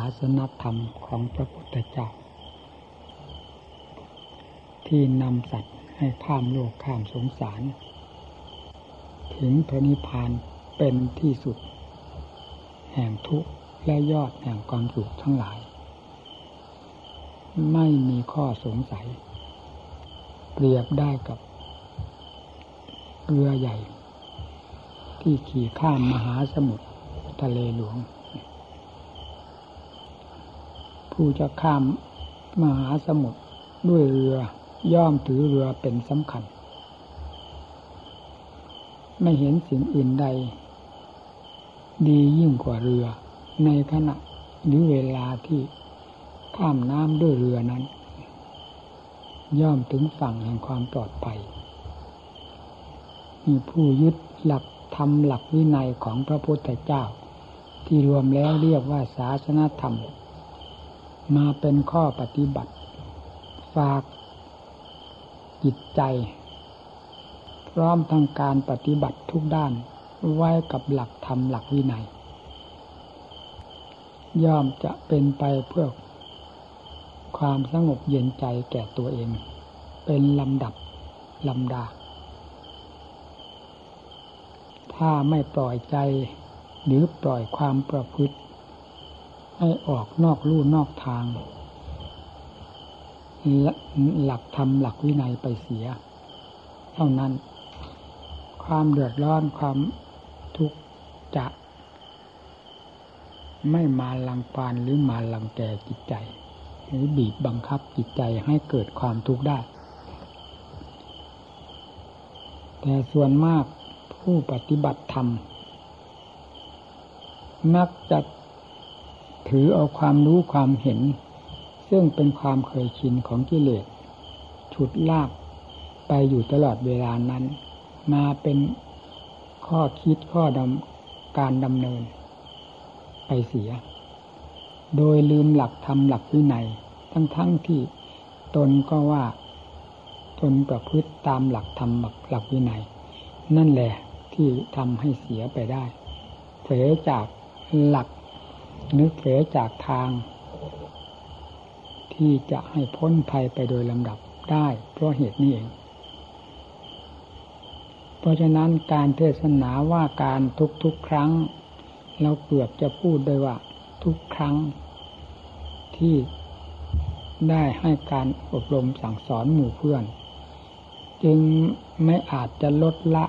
าสนธรรมของพระพุทธเจ้า ที่นำสัตว์ให้ข้ามโลกข้ามสงสาร ถึงพระนิพพานเป็นที่สุด แห่งทุกข์และยอดแห่งความสุขทั้งหลาย ไม่มีข้อสงสัย เปรียบได้กับเรือใหญ่ ที่ขี่ข้ามมหาสมุทรทะเลหลวง ผู้จะข้ามมหาสมุทรด้วยเรือย่อมถือเรือเป็นสำคัญ ไม่เห็นสิ่งอื่นใด ดียิ่งกว่าเรือ ในขณะหรือเวลาที่ข้ามน้ำด้วยเรือนั้น ย่อมถึงฝั่งแห่งความปลอดภัยมีผู้ยึดหลักธรรมหลักวินัยของพระพุทธเจ้า ที่รวมแล้วเรียกว่าศาสนธรรม มาเป็นข้อปฏิบัติ ฝากจิตใจ พร้อมทางการปฏิบัติทุกด้านไว้กับหลักธรรมหลักวินัย ย่อมจะเป็นไปเพื่อความสงบเย็นใจแก่ตัวเอง เป็นลำดับลำดา ถ้าไม่ปล่อยใจหรือปล่อยความประพฤติ ให้ออกนอกลู่นอกทาง หลักธรรมหลักวินัยไปเสีย เท่านั้น ความเดือดร้อนความทุกข์จะ ไม่มาลังปานหรือมาลังแกจิตใจ หรือบีบบังคับจิตใจให้เกิดความทุกข์ได้ แต่ส่วนมากผู้ปฏิบัติธรรมมักจะ ถือเอาความรู้ความเห็น ซึ่งเป็นความเคยชินของกิเลสฉุดลากไปอยู่ตลอดเวลานั้น มาเป็นข้อคิดข้อดำการดำเนิน ไปเสีย โดยลืมหลักธรรมหลักวินัยทั้งๆทที่ตนก็ว่าตนประพฤติตามหลักธรรมหลักวินัย นั่นแหละที่ทำให้เสียไปได้เผลจากหลัก นึกเผลจากทาง ที่จะให้พ้นภัยไปโดยลำดับได้เพราะเหตุนี้เอง เพราะฉะนั้นการเทศนาว่าการทุกๆครั้ง เราเกือบจะพูดได้ว่าทุกครั้งที่ได้ให้การอบรมสั่งสอนหมู่เพื่อน จึงไม่อาจจะลดละ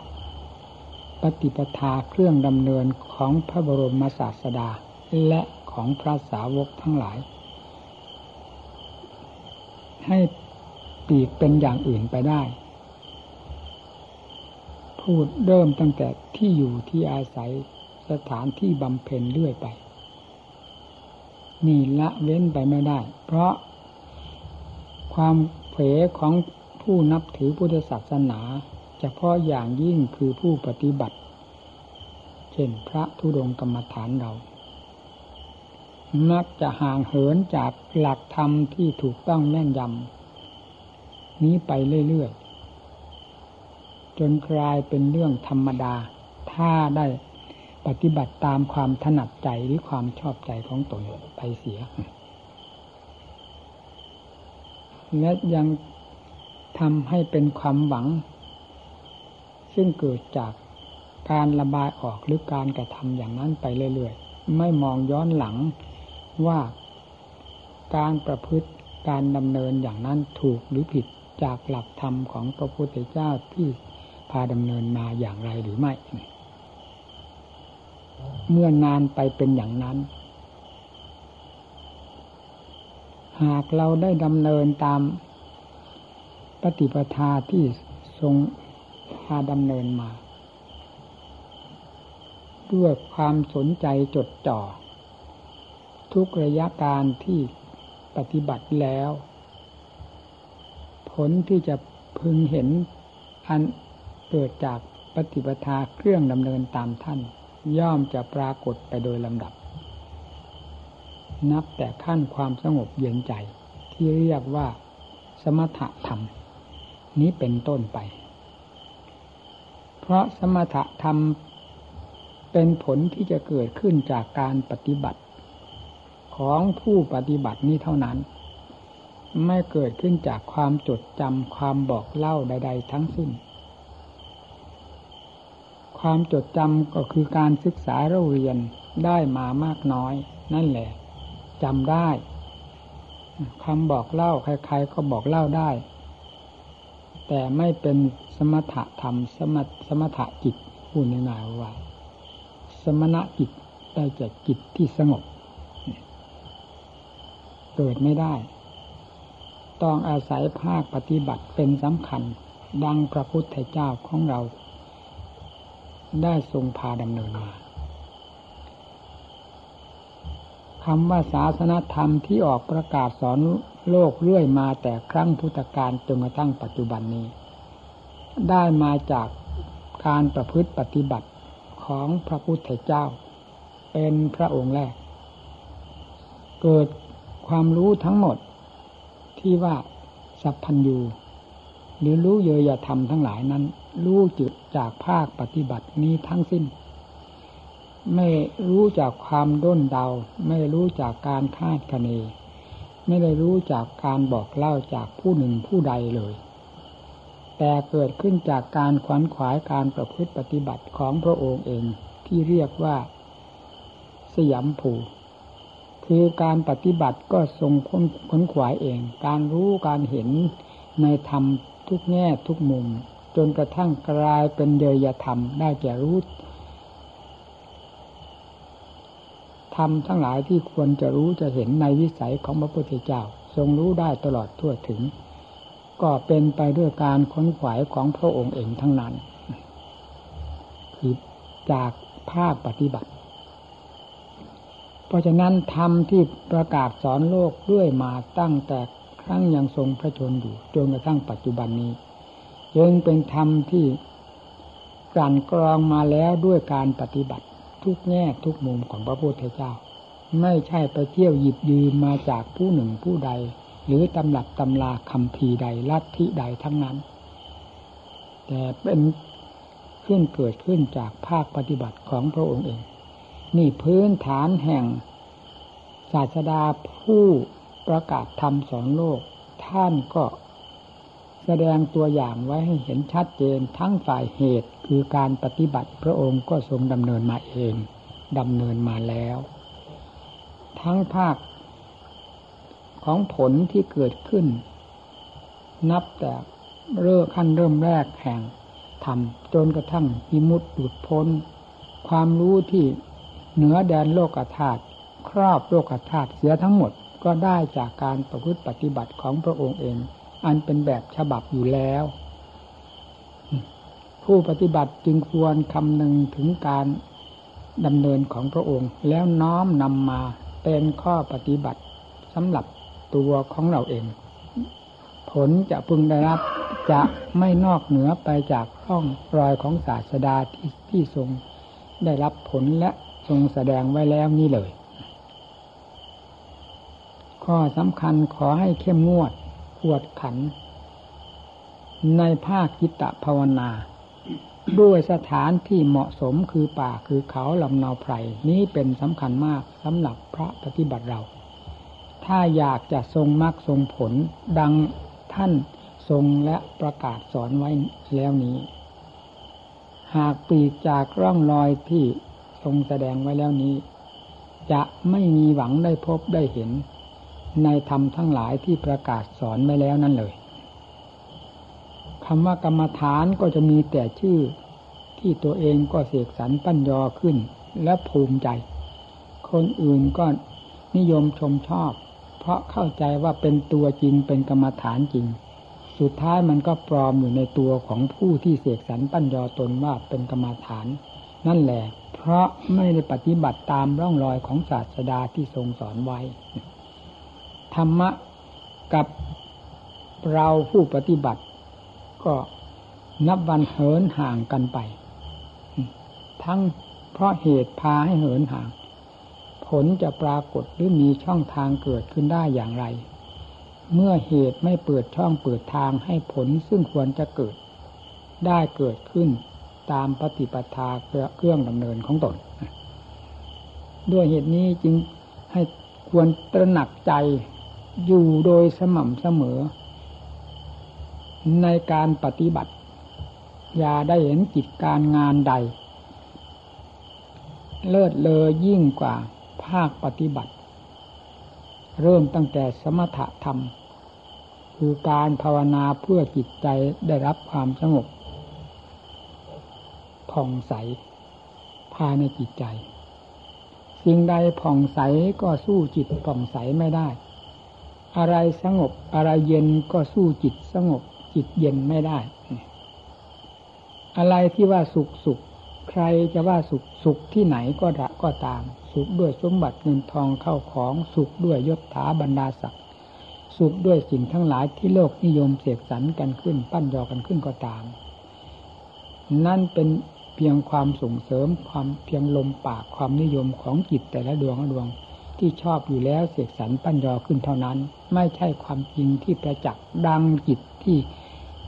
ปฏิปทาเครื่องดำเนินของพระบรมศาสดา และของพระสาวกทั้งหลาย ให้ปีกเป็นอย่างอื่นไปได้ พูดเริ่มตั้งแต่ที่อยู่ที่อาศัยสถานที่บำเพ็ญเรื่อยไป นี่ละเว้นไปไม่ได้ เพราะความเผยของผู้นับถือพุทธศาสนาเฉพาะอย่างยิ่งคือผู้ปฏิบัติ เช่นพระธุดงกรรมฐานเรา มักจะห่างเหินจากหลักธรรมที่ถูกต้องแม่นยำนี้ไปเรื่อยๆ จนกลายเป็นเรื่องธรรมดา ถ้าได้ปฏิบัติตามความถนัดใจหรือความชอบใจของตนไปเสีย และยังทำให้เป็นความหวัง ซึ่งเกิดจากการระบายออกหรือการกระทำอย่างนั้นไปเรื่อยๆ ไม่มองย้อนหลัง ว่าการประพฤติการดำเนินอย่างนั้นถูกหรือผิดจากหลักธรรมของพระพุทธเจ้าที่พาดำเนินมาอย่างไรหรือไม่ เมื่อนานไปเป็นอย่างนั้น หากเราได้ดำเนินตามปฏิปทาที่ทรงพาดำเนินมา ด้วยความสนใจจดจ่อ ทุกระยะการที่ปฏิบัติแล้ว ผลที่จะพึงเห็นอันเกิดจากปฏิปทาเครื่องดำเนินตามท่าน ย่อมจะปรากฏไปโดยลำดับ นับแต่ขั้นความสงบเย็นใจ ที่เรียกว่า สมถะธรรม นี้เป็นต้นไป เพราะสมถะธรรมเป็นผลที่จะเกิดขึ้นจากการปฏิบัติ ของผู้ปฏิบัตินี้เท่านั้น ไม่เกิดขึ้นจากความจดจำความบอกเล่าใด ๆ ทั้งสิ้น ความจดจำก็คือการศึกษาเราเรียนได้มามากน้อย นั่นแหละจำได้คำบอกเล่าใคร ๆ ก็บอกเล่าได้ แต่ไม่เป็นสมถะธรรม สมสมถะจิตพูดง่ายๆว่า สมณะจิตได้จากจิตที่สงบ เกิดไม่ได้ ต้องอาศัยภาคปฏิบัติเป็นสำคัญ ดังพระพุทธเจ้าของเรา ได้ทรงพาดำเนินมาคำว่าศาสนธรรมที่ออกประกาศสอนโลกเรื่อยมาแต่ครั้งพุทธกาลจนกระทั่งปัจจุบันนี้ ได้มาจากการประพฤติปฏิบัติของพระพุทธเจ้า เป็นพระองค์แรก เกิด รู้ทั้งหมดที่ว่าสัพพัญญูหรือรู้เยยธรรมทั้งหลายนั้น รู้จุดจากภาคปฏิบัตินี้ทั้งสิ้น ไม่รู้จากความด้นเดา ไม่รู้จากการคาดคะเน ไม่ได้รู้จากการบอกเล่าจากผู้หนึ่งผู้ใดเลย แต่เกิดขึ้นจากการขวนขวายการประพฤติปฏิบัติของพระองค์เองที่เรียกว่า สยามผู คือการปฏิบัติก็ทรงค้นขนขวายเอง การรู้การเห็นในธรรมทุกแง่ทุกมุม จนกระทั่งกลายเป็นเดยธรรมได้แก่รู้ธรรมทั้งหลายที่ควรจะรู้จะเห็นในวิสัยของพระพุทธเจ้า ทรงรู้ได้ตลอดทั่วถึง ก็เป็นไปด้วยการค้นขวายของพระองค์เองทั้งนั้น คือจากภาคปฏิบัติ เพราะฉะนั้นธรรมที่ประกาศสอนโลกด้วยมาตั้งแต่ครั้งยังทรงพระชนอยู่จนกระทั่งปัจจุบันนี้ยังเป็นธรรมที่กลั่นกรองมาแล้วด้วยการปฏิบัติทุกแง่ทุกมุมของพระพุทธเจ้า ไม่ใช่ไปเที่ยวหยิบยืมมาจากผู้หนึ่งผู้ใด หรือตำรับตำลาคำพีใดลัทธิใดทั้งนั้น แต่เป็นขึ้นเกิดขึ้นจากภาคปฏิบัติของพระองค์เอง นี่พื้นฐานแห่ง ศาสดาผู้ประกาศธรรมสอนโลก ท่านก็แสดงตัวอย่างไว้ให้เห็นชัดเจนทั้งฝ่ายเหตุคือการปฏิบัติพระองค์ก็ทรงดำเนินมาเองดำเนินมาแล้ว ทั้งภาคของผลที่เกิดขึ้น นับแต่เริ่มขั้นเริ่มแรกแห่งทำจนกระทั่งมิมุตหลุดพ้น ความรู้ที่ เหนือแดนโลกธาตุครอบโลกธาตุเสียทั้งหมดก็ได้จากการประพฤติปฏิบัติของพระองค์เอง อันเป็นแบบฉบับอยู่แล้ว ผู้ปฏิบัติจึงควรคำนึงถึงการดำเนินของพระองค์ แล้วน้อมนำมาเป็นข้อปฏิบัติสำหรับตัวของเราเอง ผลจะพึงได้รับจะไม่นอกเหนือไปจากร่องรอยของศาสดาที่ที่ทรงได้รับผลและ ทรงแสดงไว้แล้วนี่เลย ข้อสำคัญขอให้เข้มงวดขวดขัน ในภาคกิตะภาวนา ด้วยสถานที่เหมาะสมคือป่าคือเขาลำนาไพรนี้เป็นสำคัญมากสำหรับพระปฏิบัติเรา ถ้าอยากจะทรงมรรคทรงผลดังท่านทรงและประกาศสอนไว้แล้วนี้ หากปีกจากร่องรอยที่ ทรงแสดงไว้แล้วนี้ จะไม่มีหวังได้พบได้เห็น ในธรรมทั้งหลายที่ประกาศสอนไว้แล้วนั่นเลยคำว่ากรรมฐานก็จะมีแต่ชื่อที่ตัวเองก็เสกสรรปั้นยอขึ้นและภูมิใจ คนอื่นก็นิยมชมชอบ เพราะเข้าใจว่าเป็นตัวจริงเป็นกรรมฐานจริง สุดท้ายมันก็ปลอมอยู่ในตัวของผู้ที่เสกสรรปั้นยอตนว่าเป็นกรรมฐาน นั่นแหละ เพราะไม่ได้ปฏิบัติตามร่องรอยของศาสดาที่ทรงสอนไว้ ธรรมะกับเราผู้ปฏิบัติ ก็นับวันเหินห่างกันไป ทั้งเพราะเหตุพาให้เหินห่าง ผลจะปรากฏหรือมีช่องทางเกิดขึ้นได้อย่างไร เมื่อเหตุไม่เปิดช่องเปิดทางให้ผลซึ่งควรจะเกิด ได้เกิดขึ้น ตามปฏิปทาเครื่องดำเนินของตน ด้วยเหตุนี้จึงให้ควรตระหนักใจอยู่โดยสม่ำเสมอ ในการปฏิบัติ อย่าได้เห็นกิจการงานใด เลิศเลอยิ่งกว่าภาคปฏิบัติ เริ่มตั้งแต่สมถะธรรม คือการภาวนาเพื่อจิตใจได้รับความสงบ ผ่องใสภายในจิตใจ สิ่งใดผ่องใสก็สู้จิตผ่องใสไม่ได้ อะไรสงบอะไรเย็นก็สู้จิตสงบจิตเย็นไม่ได้ อะไรที่ว่าสุขสุขใครจะว่าสุขสุขที่ไหนก็ระก็ตาม สุขด้วยสมบัติเงินทองเข้าของสุขด้วยยศถาบรรดาศักดิ์สุขด้วยสิ่งทั้งหลายที่โลกนิยมเสกสรรกันขึ้น ปั้นยอกันขึ้นก็ตาม นั่นเป็น เพียงความส่งเสริมความเพียงลมปากความนิยมของจิตแต่ละดวงดวง ที่ชอบอยู่แล้วเสกสรรปั้นยอขึ้นเท่านั้น ไม่ใช่ความจริงที่ประจักษ์ดังจิตที่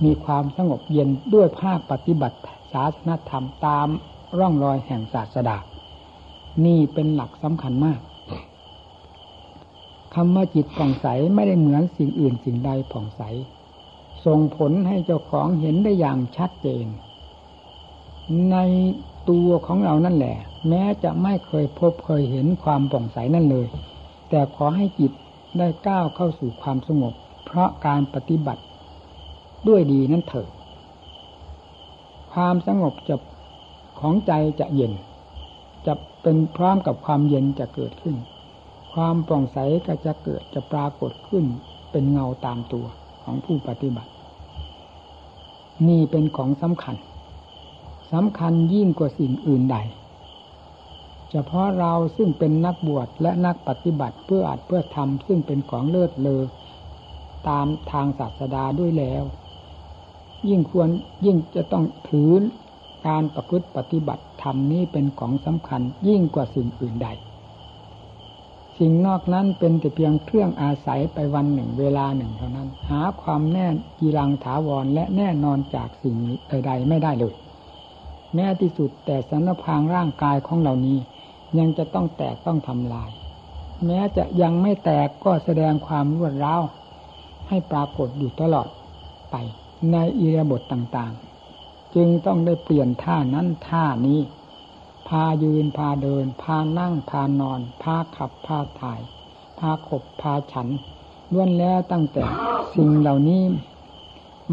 มีความสงบเย็นด้วยภาคปฏิบัติศาสนธรรมตามร่องรอยแห่งศาสดา นี่เป็นหลักสำคัญมากคำว่าจิตผ่องใสไม่ได้เหมือนสิ่งอื่นสิ่งใดผ่องใส ส่งผลให้เจ้าของเห็นได้อย่างชัดเจน ในตัวของเรานั่นแหละ แม้จะไม่เคยพบเคยเห็นความผ่องใสนั่นเลย แต่ขอให้จิตได้ก้าวเข้าสู่ความสงบ เพราะการปฏิบัติด้วยดีนั่นเถิดความสงบจะของใจจะเย็น จะเป็นพร้อมกับความเย็นจะเกิดขึ้น ความป่องใสก็จะเกิดจะปรากฏขึ้น เป็นเงาตามตัวของผู้ปฏิบัติ นี่เป็นของสำคัญ สำคัญยิ่งกว่าสิ่งอื่นใด เฉพาะเราซึ่งเป็นนักบวชและนักปฏิบัติเพื่ออัดเพื่อทำซึ่งเป็นของเลิศเลอตามทางศาสดาด้วยแล้ว ยิ่งควรยิ่งจะต้องถือการประพฤติปฏิบัติธรรมนี้เป็นของสำคัญยิ่งกว่าสิ่งอื่นใด สิ่งนอกนั้นเป็นแต่เพียงเครื่องอาศัยไปวันหนึ่งเวลาหนึ่งเท่านั้น หาความแน่กีรังถาวรและแน่นอนจากสิ่งใดๆไม่ได้เลย แม้ที่สุดแต่สันพางร่างกายของเหล่านี้ ยังจะต้องแตกต้องทำลาย แม้จะยังไม่แตกก็แสดงความรวดร้าวให้ปรากฏอยู่ตลอดไป ในอิริยบถต่างๆ จึงต้องได้เปลี่ยนท่านั้นท่านี้ พายืนพาเดิน พานั่งพานอน พาขับพาถ่าย พาขบพาฉันล้วนแล้วตั้งแต่สิ่งเหล่านี้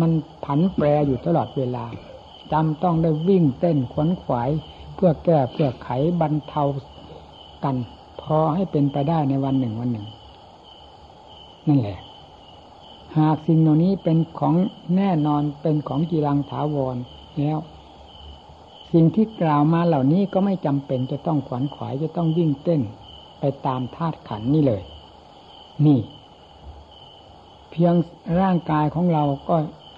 มันผันแปรอยู่ตลอดเวลา จำต้องได้วิ่งเต้นขวนขวายเพื่อแก้เพื่อไขบรรเทากัน พอให้เป็นไปได้ในวันหนึ่งวันหนึ่ง นั่นแหละ หากสิ่งเหล่านี้เป็นของแน่นอนเป็นของกีรังถาวรแล้ว สิ่งที่กล่าวมาเหล่านี้ก็ไม่จำเป็นจะต้องขวัญขวายจะต้องยิ่งเต้นไปตามธาตุขันนี่เลย นี่ เพียงร่างกายของเราก็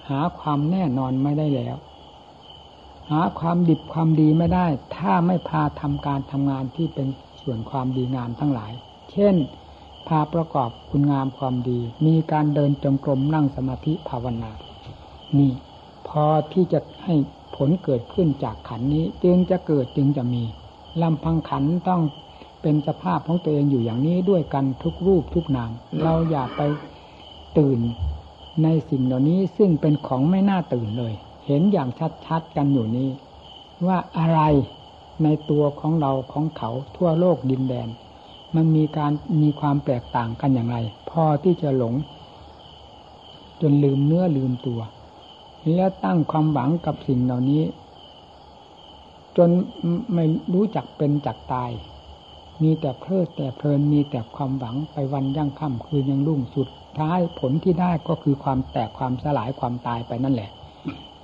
หาความแน่นอนไม่ได้แล้ว หาความดิบความดีไม่ได้ ถ้าไม่พาทำการทำงานที่เป็นส่วนความดีงามทั้งหลาย เช่น พาประกอบคุณงามความดี มีการเดินจงกรมนั่งสมาธิภาวนา นี่ พอที่จะให้ผลเกิดขึ้นจากขันนี้ จึงจะเกิดจึงจะมีลำพังขันต้องเป็นสภาพของตัวเองอยู่อย่างนี้ด้วยกันทุกรูปทุกนามเราอย่าไปตื่นในสิ่งเหล่านี้ซึ่งเป็นของไม่น่าตื่นเลย เห็นอย่างชัดๆกันอยู่นี้ ว่าอะไรในตัวของเราของเขาทั่วโลกดินแดน มันมีการมีความแตกต่างกันอย่างไร พอที่จะหลง จนลืมเนื้อลืมตัว แล้วตั้งความหวังกับสิ่งเหล่านี้ จนไม่รู้จักเป็นจักตาย มีแต่เพลิดแต่เพลินมีแต่ความหวังไปวันยั่งค่ำคืนยังรุ่งสุดท้ายผลที่ได้ก็คือความแตกความสลายความตายไปนั่นแหละ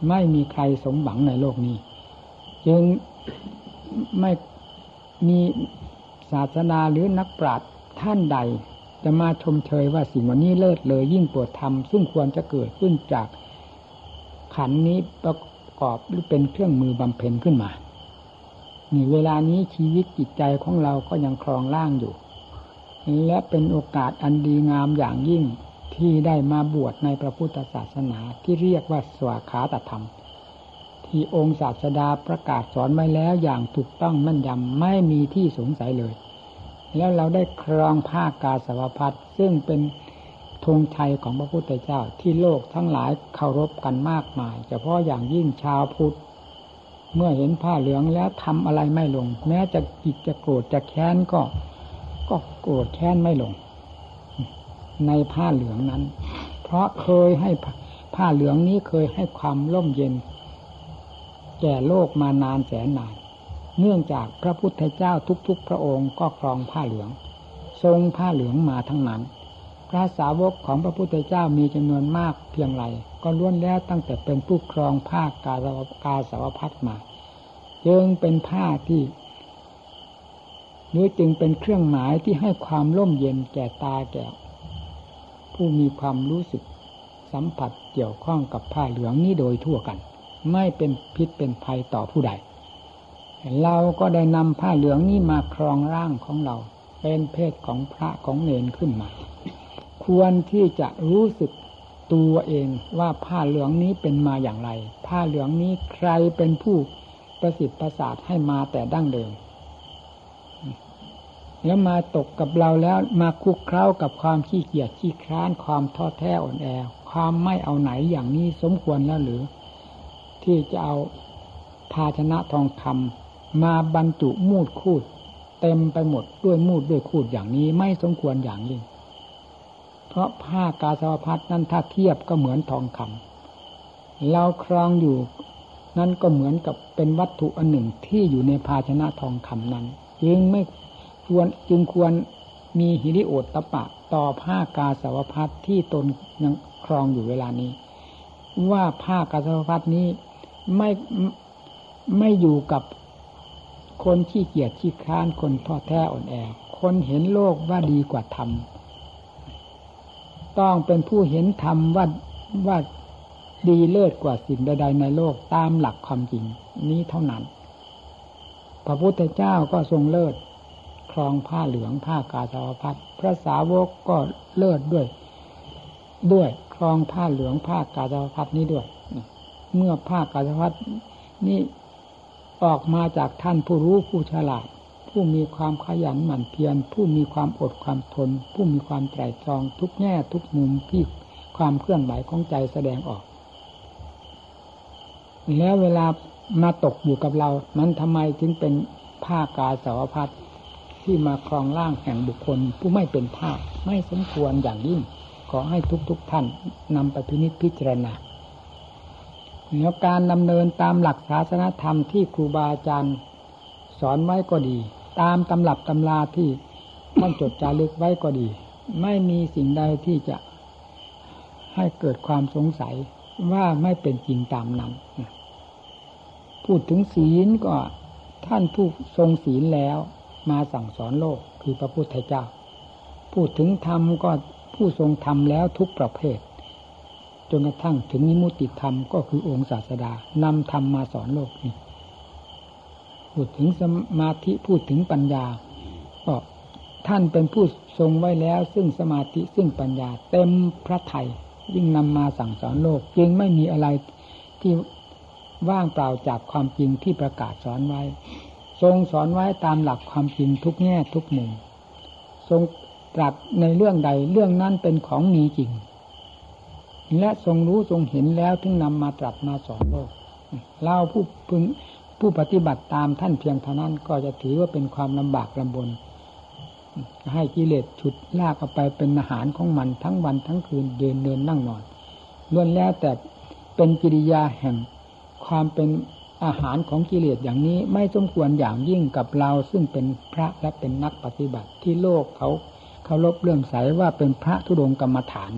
ไม่มีใครสมหวังในโลกนี้ จึงไม่มีศาสนาหรือนักปราชญ์ท่านใด จะมาชมเชยว่าสิ่งวันนี้เลิศเลยยิ่งปวดธรรมซึ่งควรจะเกิดขึ้นจากขันนี้ประกอบหรือเป็นเครื่องมือบำเพ็ญขึ้นมานี่เวลานี้ชีวิตจิตใจของเราก็ยังคลองล่างอยู่ และเป็นโอกาสอันดีงามอย่างยิ่ง ที่ได้มาบวชในพระพุทธศาสนาที่เรียกว่าสวาขาตธรรม ที่องค์ศาสดาประกาศสอนไว้แล้วอย่างถูกต้องมั่นยำไม่มีที่สงสัยเลย แล้วเราได้ครองผ้ากาสาวพัดซึ่งเป็นธงชัยของพระพุทธเจ้าที่โลกทั้งหลายเคารพกันมากมาย เฉพาะอย่างยิ่งชาวพุทธ เมื่อเห็นผ้าเหลืองแล้วทำอะไรไม่ลง แม้จะกิดจะโกรธจะแค้นก็ ก็โกรธแค้นไม่ลง ในผ้าเหลืองนั้น เพราะเคยให้ผ้าเหลืองนี้เคยให้ความร่มเย็น แก่โลกมานานแสนนาน เนื่องจากพระพุทธเจ้าทุกๆ พระองค์ก็ครองผ้าเหลือง ทรงผ้าเหลืองมาทั้งนั้น พระสาวกของพระพุทธเจ้ามีจำนวนมากเพียงไรก็ล้วนแล้วตั้งแต่เป็นผู้ครองผ้ากาสาวกาสาวพัดมาจึงเป็นผ้าที่หรือจึงเป็นเครื่องหมายที่ให้ความร่มเย็นแก่ตาแก่ ผู้มีความรู้สึกสัมผัสเกี่ยวข้องกับผ้าเหลืองนี้โดยทั่วกัน ไม่เป็นพิษเป็นภัยต่อผู้ใด เราก็ได้นำผ้าเหลืองนี้มาครองร่างของเรา เป็นเพศของพระของเนนขึ้นมา ควรที่จะรู้สึกตัวเองว่าผ้าเหลืองนี้เป็นมาอย่างไร ผ้าเหลืองนี้ใครเป็นผู้ประสิทธิ์ประสาทให้มาแต่ดั้งเดิม แล้วมาตกกับเราแล้วมาคุกเคล้ากับความขี้เกียจขี้คร้านความท้อแท้อ่อนแอ ความไม่เอาไหนอย่างนี้สมควรแล้วหรือ ที่จะเอาภาชนะทองคำมาบรรจุมูดคูด เต็มไปหมดด้วยมูดด้วยคูดอย่างนี้ไม่สมควรอย่างยิ่งเพราะผ้ากาสาวพัดนั้นถ้าเทียบก็เหมือนทองคำเราครองอยู่นั่นก็เหมือนกับเป็นวัตถุอันหนึ่งที่อยู่ในภาชนะทองคำนั้น จึงไม่ ควรจึงควรมีหิริโอตตะปะ ต่อผ้ากาสาวพัดที่ตนยังครองอยู่เวลานี้ ว่าผ้ากาสาวพัดนี้ไม่ไม่อยู่กับคนขี้เกียจขี้ค้านคนทอดแท้อ่อนแอ คนเห็นโลกว่าดีกว่าธรรม ต้องเป็นผู้เห็นธรรมว่าว่าดีเลิศกว่าสิ่งใด ๆ ในโลกตามหลักความจริงนี้เท่านั้น พระพุทธเจ้าก็ทรงเลิศ ครองผ้าเหลืองผ้ากาสาวพัดพระสาวกก็เลิศด้วย ด้วยครองผ้าเหลืองผ้ากาสาวพัดนี้ด้วย เมื่อผ้ากาสาวพัดนี่ออกมาจากท่านผู้รู้ผู้ฉลาด ผู้มีความขยันหมั่นเพียรผู้มีความอดความทน ผู้มีความไตร่ตรองทุกแง่ทุกมุมที่ความเคลื่อนไหวของใจแสดงออก แล้วเวลามาตกอยู่กับเรา มันทำไมถึงเป็นผ้ากาสาวพัด ที่มาครองร่างแห่งบุคคล ผู้ไม่เป็นทาสไม่สมควรอย่างยิ่ง ขอให้ทุกๆทท่านนำไปพินิจพิจารณาแล้วการดำเนินตามหลักศาสนธรรมที่ครูบาอาจารย์สอนไว้ก็ดี ตามตำรับตำราที่ท่านจดจารึกไว้ก็ดี ไม่มีสิ่งใดที่จะให้เกิดความสงสัยว่าไม่เป็นจริงตามนั้น พูดถึงศีลก็ท่านผู้ทรงศีลแล้ว มาสั่งสอนโลกคือพระพุทธเจ้า พูดถึงธรรมก็ผู้ทรงธรรมแล้วทุกประเภท จนกระทั่งถึงนิมุติธรรมก็คือองค์ศาสดานำธรรมมาสอนโลกนี่พูดถึงสมาธิพูดถึงปัญญาก็ท่านเป็นผู้ทรงไว้แล้ว ซึ่งสมาธิซึ่งปัญญา เต็มพระไทยยิ่งนำมาสั่งสอนโลก จึงไม่มีอะไรที่ว่างเปล่าจากความจริงที่ประกาศสอนไว้ ทรงสอนไว้ตามหลักความจริงทุกแง่ทุกมุมทรงตรัสในเรื่องใดเรื่องนั้นเป็นของมีจริง และทรงรู้ทรงเห็นแล้วถึงนำมาตรัสมาสอนโลกเราผู้พึงผู้ปฏิบัติตามท่านเพียงเท่านั้นก็จะถือว่าเป็นความลำบากลำบน ให้กิเลสฉุดลากเอาไปเป็นอาหารของมันทั้งวันทั้งคืนเดินเดินนั่งนอนล้วนแล้วแต่เป็นกิริยาแห่งความเป็น อาหารของกิเลสอย่างนี้ไม่สมควรอย่างยิ่งกับเราซึ่งเป็นพระและเป็นนักปฏิบัติที่โลกเขาเขาลบเรื่องใสว่าเป็นพระธุดงกรรมฐาน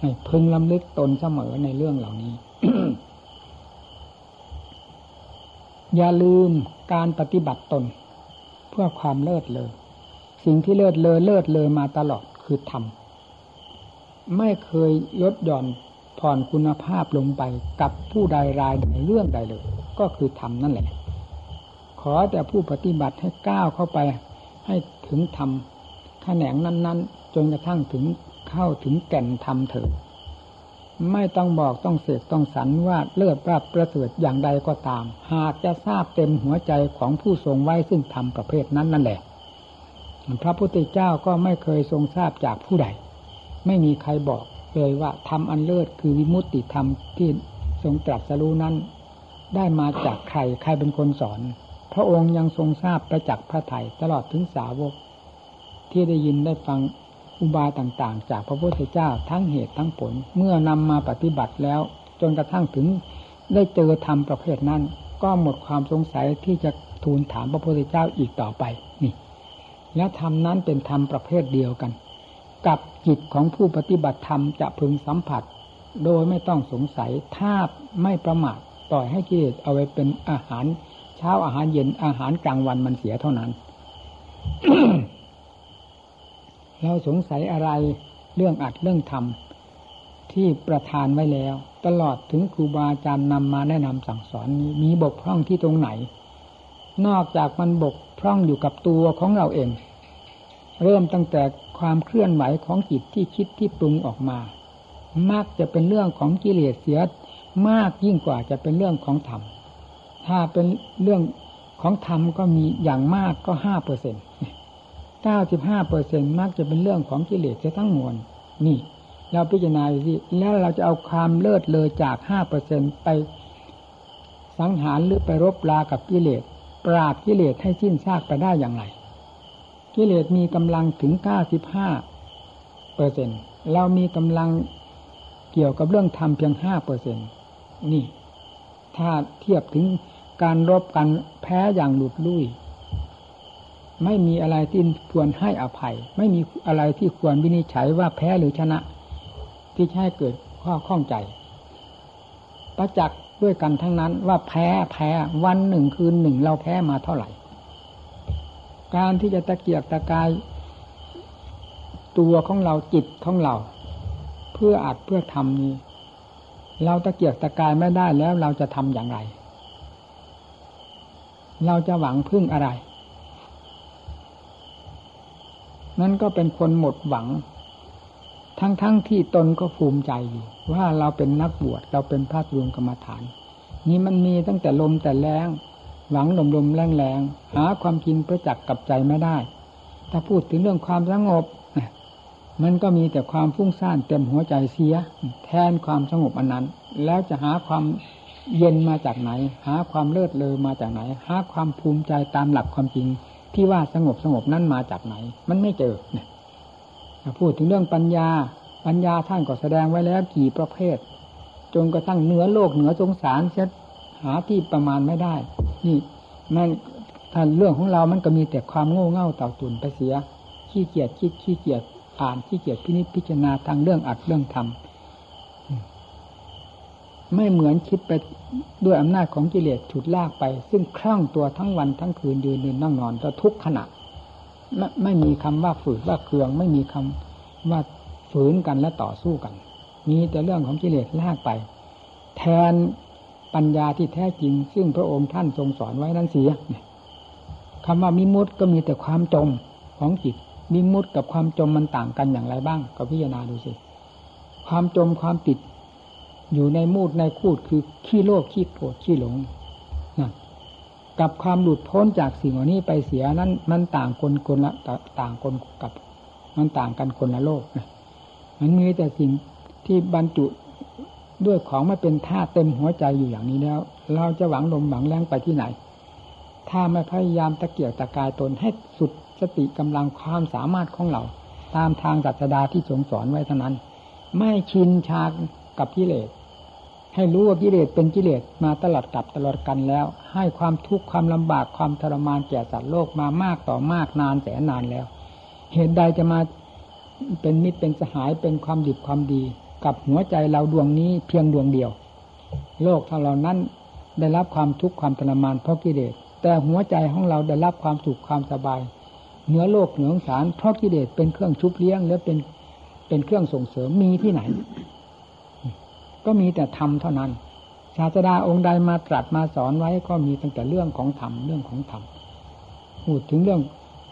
ให้พึงลำลึกตนเสมอในเรื่องเหล่านี้ อย่าลืมการปฏิบัติตน เพื่อความเลิศเลอสิ่งที่เลิศเลอเลิศเลอมาตลอดคือธรรมไม่เคยลดหย่อน ผ่อนคุณภาพลงไปกับผู้ใดรายในเรื่องใดเลย ก็คือธรรมนั่นแหละ ขอแต่ผู้ปฏิบัติให้ก้าวเข้าไป ให้ถึงธรรมแขนงนั้น ๆ จนกระทั่งถึงเข้าถึงแก่นธรรมเถิดไม่ต้องบอกต้องเสกต้องสรรว่าเลิศราบประเสริฐอย่างใดก็ตาม หากจะทราบเต็มหัวใจของผู้ทรงไว้ซึ่งธรรมประเภทนั้นนั่นแหละ พระพุทธเจ้าก็ไม่เคยทรงทราบจากผู้ใด ไม่มีใครบอก เลยว่าทำอันเลิศคือวิมุตติธรรมที่ทรงตรัสรู้นั้น ได้มาจากใครใครเป็นคนสอน พระองค์ยังทรงทราบประจักษ์พระไถ่ตลอดถึงสาวก ที่ได้ยินได้ฟังอุบายต่างๆ จากพระพุทธเจ้าทั้งเหตุทั้งผล เมื่อนำมาปฏิบัติแล้ว จนกระทั่งถึงได้เจอธรรมประเภทนั้น ก็หมดความสงสัยที่จะทูลถามพระพุทธเจ้าอีกต่อไปนี่ แล้วธรรมนั้นเป็นธรรมประเภทเดียวกัน กับจิตของผู้ปฏิบัติธรรมจะพึงสัมผัส โดยไม่ต้องสงสัยถ้าไม่ประมาทปล่อยให้กิเลสเอาไว้เป็นอาหาร เช้าอาหารเย็นอาหารกลางวันมันเสียเท่านั้น เราสงสัยอะไรเรื่องอัดเรื่องทำที่ประทานไว้แล้ว ตลอดถึงครูบาอาจารย์นำมาแนะนำสั่งสอนนี้มีบกพร่องที่ตรงไหน นอกจากมันบกพร่องอยู่กับตัวของเราเอง เริ่มตั้งแต่ ความเคลื่อนไหวของจิตที่คิดที่ปรุงออกมามักจะเป็นเรื่องของกิเลสเสียมากยิ่งกว่าจะเป็นเรื่องของธรรม ถ้าเป็นเรื่องของธรรมก็มีอย่างมากก็ห้าเปอร์เซ็นต์เก้าสิบห้าเปอร์เซ็นมักจะเป็นเรื่องของกิเลสเสียทั้งมวลนี่เราพิจารณาดูสิแล้วเราจะเอาความเลิศเลยจากห้าเปอร์เซ็นไปสังหารหรือไปรบลากับกิเลส ปราบกิเลสให้สิ้นซากไปได้อย่างไร กิเลสมีกำลังถึงเก้าสิบห้าเปอร์เซ็นเรามีกำลังเกี่ยวกับเรื่องธรรมเพียงห้าเปอร์เซ็นนี่ ถ้าเทียบถึงการรบกันแพ้อย่างหลุดลุ่ยไม่มีอะไรที่ควรให้อภัย ไม่มีอะไรที่ควรวินิจฉัยว่าแพ้หรือชนะ ที่ให้เกิดข้อข้องใจ ประจักษ์ด้วยกันทั้งนั้นว่าแพ้แพ้วันหนึ่งคืนหนึ่งเราแพ้มาเท่าไหร่ การที่จะตะเกียกตะกาย ตัวของเราจิตของเรา เพื่ออัดเพื่อทำนี้ เราตะเกียกตะกายไม่ได้แล้วเราจะทำอย่างไร เราจะหวังพึ่งอะไร นั่นก็เป็นคนหมดหวัง ทั้งๆทที่ตนก็ภูมิใจอยู่ว่าเราเป็นนักบวชเราเป็นพระรวมกรรมฐาน นี่มันมีตั้งแต่ลมแต่แรง หวังลมลมแรงแรงหาความจริงประจักษ์กับใจไม่ได้ ถ้าพูดถึงเรื่องความสงบ มันก็มีแต่ความฟุ้งซ่านเต็มหัวใจเสีย แทนความสงบอันนั้น แล้วจะหาความเย็นมาจากไหน หาความเลิศเลอมาจากไหน หาความภูมิใจตามหลักความจริง ที่ว่าสงบสงบนั้นมาจากไหน มันไม่เจอพูดถึงเรื่องปัญญา ปัญญาท่านก็แสดงไว้แล้วกี่ประเภท จนกระทั่งเหนือโลกเหนือสงสารเช็ดหาที่ประมาณไม่ได้ นี่มันท่านเรื่องของเรามันก็มีแต่ความโง่เง่าเต่าตุนไปเสีย ขี้เกียจคิดขี้เกียจอ่านขี้เกียจพินิจพิจารณาทางเรื่องอัดเรื่องทำไม่เหมือนคิดไปด้วยอำนาจของกิเลสฉุดลากไป ซึ่งคลั่งตัวทั้งวันทั้งคืนยืนเดินนั่งนอนก็ทุกขณะไม่ไม่มีคำว่าฝืนว่าเคือง ไม่มีคำว่าฝืนกันและต่อสู้กัน มีแต่เรื่องของกิเลสลากไป แทน ปัญญาที่แท้จริง ซึ่งพระองค์ท่านทรงสอนไว้นั้นเสียคำว่ามิมุติก็มีแต่ความจมของจิตมิมุติกับความจมมันต่างกันอย่างไรบ้าง ก็พิจารณาดูสิ ความจมความติด อยู่ในมูดในคูดคือขี้โลภขี้โกรธขี้หลงนะกับความหลุดพ้นจากสิ่งเหล่านี้ไปเสียนั้น มันต่างคนคนละต่างคนกับ มันต่างกันคนละโลกนะมันมีแต่สิ่งที่บรรจุ ด้วยของไม่เป็นท่าเต็มหัวใจอยู่อย่างนี้แล้ว เราจะหวังลมหวังแรงไปที่ไหน ถ้าไม่พยายามตะเกียกตะกายตนให้สุดสติกำลังความสามารถของเรา ตามทางศาสดาที่ทรงสอนไว้เท่านั้น ไม่ชินชากับกิเลสให้รู้ว่ากิเลสเป็นกิเลสมาตลอดกับตลอดกันแล้ว ให้ความทุกข์ความลำบากความทรมานแก่สัตว์โลกมามากต่อมากนานแสนนานแล้ว เหตุใดจะมาเป็นมิตรเป็นสหายเป็นความดีความดี กับหัวใจเราดวงนี้เพียงดวงเดียว โลกทั้งเหล่านั้นได้รับความทุกข์ความทรมานเพราะกิเลสแต่หัวใจของเราได้รับความสุขความสบายเหนือโลกเหนือสารเพราะกิเลสเป็นเครื่องชุบเลี้ยง และเป็นเป็นเครื่องส่งเสริมมีที่ไหน ก็มีแต่ธรรมเท่านั้น ศาสดาองค์ใดมาตรัสมาสอนไว้ก็มีตั้งแต่เรื่องของธรรมเรื่องของธรรมพูดถึงเรื่อง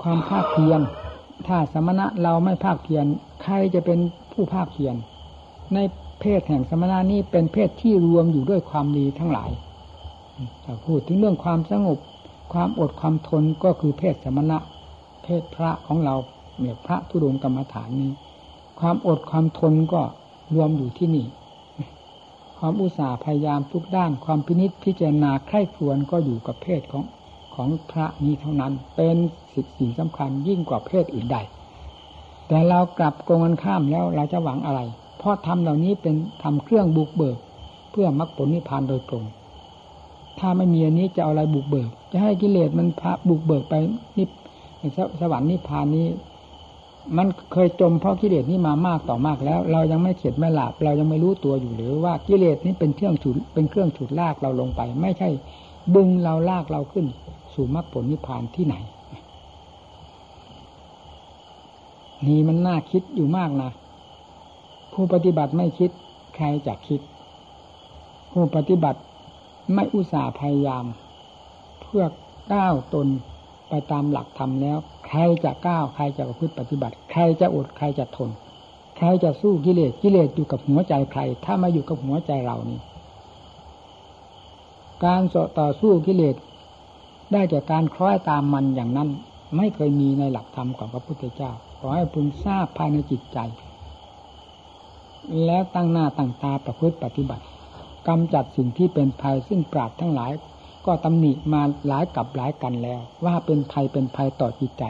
ความภาคเพียรถ้าสมณะเราไม่ภาคเพียรใครจะเป็นผู้ภาคเพียร ในเพศแห่งสมณะนี้เป็นเพศที่รวมอยู่ด้วยความดีทั้งหลายถ้าพูดถึงเรื่องความสงบความอดความทนก็คือเพศสมณะ เพศพระของเราเนี่ยพระทุดงกรรมฐานนี้ ความอดความทนก็รวมอยู่ที่นี่ ความอุตสาห์พยายามทุกด้านความพินิษพิจารณาใคร่ควญก็อยู่กับเพศของของพระนี้เท่านั้น เป็นสิ่งสิ่งสำคัญยิ่งกว่าเพศอื่นใด แต่เรากลับโกงกันข้ามแล้วเราจะหวังอะไร ราะทำเหล่านี้เป็นทำเครื่องบุกเบิก เพื่อมรรคผลนิพพานโดยตรง ถ้าไม่มีอันนี้จะเอาอะไรบุกเบิก จะให้กิเลสมันพาบุกเบิกไปนิพสวรรค์นิพพานนี้ มันเคยจมเพราะกิเลสนี้มามากต่อมากแล้ว เรายังไม่เข็ดไม่หลับเรายังไม่รู้ตัวอยู่หรือว่ากิเลสนี้เป็นเครื่องฉุดเป็นเครื่องฉุดลากเราลงไป ไม่ใช่ดึงเราลากเราขึ้น สู่มรรคผลนิพพานที่ไหนนี่มันน่าคิดอยู่มากนะ ผู้ปฏิบัติไม่คิดใครจะคิด ผู้ปฏิบัติไม่อุตส่าห์พยายาม เพื่อก้าวตนไปตามหลักธรรมแล้ว ใครจะก้าวใครจะประพฤติปฏิบัติ ใครจะอดใครจะทน ใครจะสู้กิเลสกิเลสอยู่กับหัวใจใคร ถ้ามาอยู่กับหัวใจเรานี่ การต่อสู้กิเลสได้จากการคล้อยตามมันอย่างนั้น ไม่เคยมีในหลักธรรมของพระพุทธเจ้าขอให้พึงทราบภายในจิตใจ แล้วตั้งหน้าตั้งตาประพฤติปฏิบัติกำจัดสิ่งที่เป็นภัยซึ่งปราดทั้งหลาย ก็ตำหนิมาหลายกับหลายกันแล้ว ว่าเป็นภัยเป็นภัยต่อจิตใจ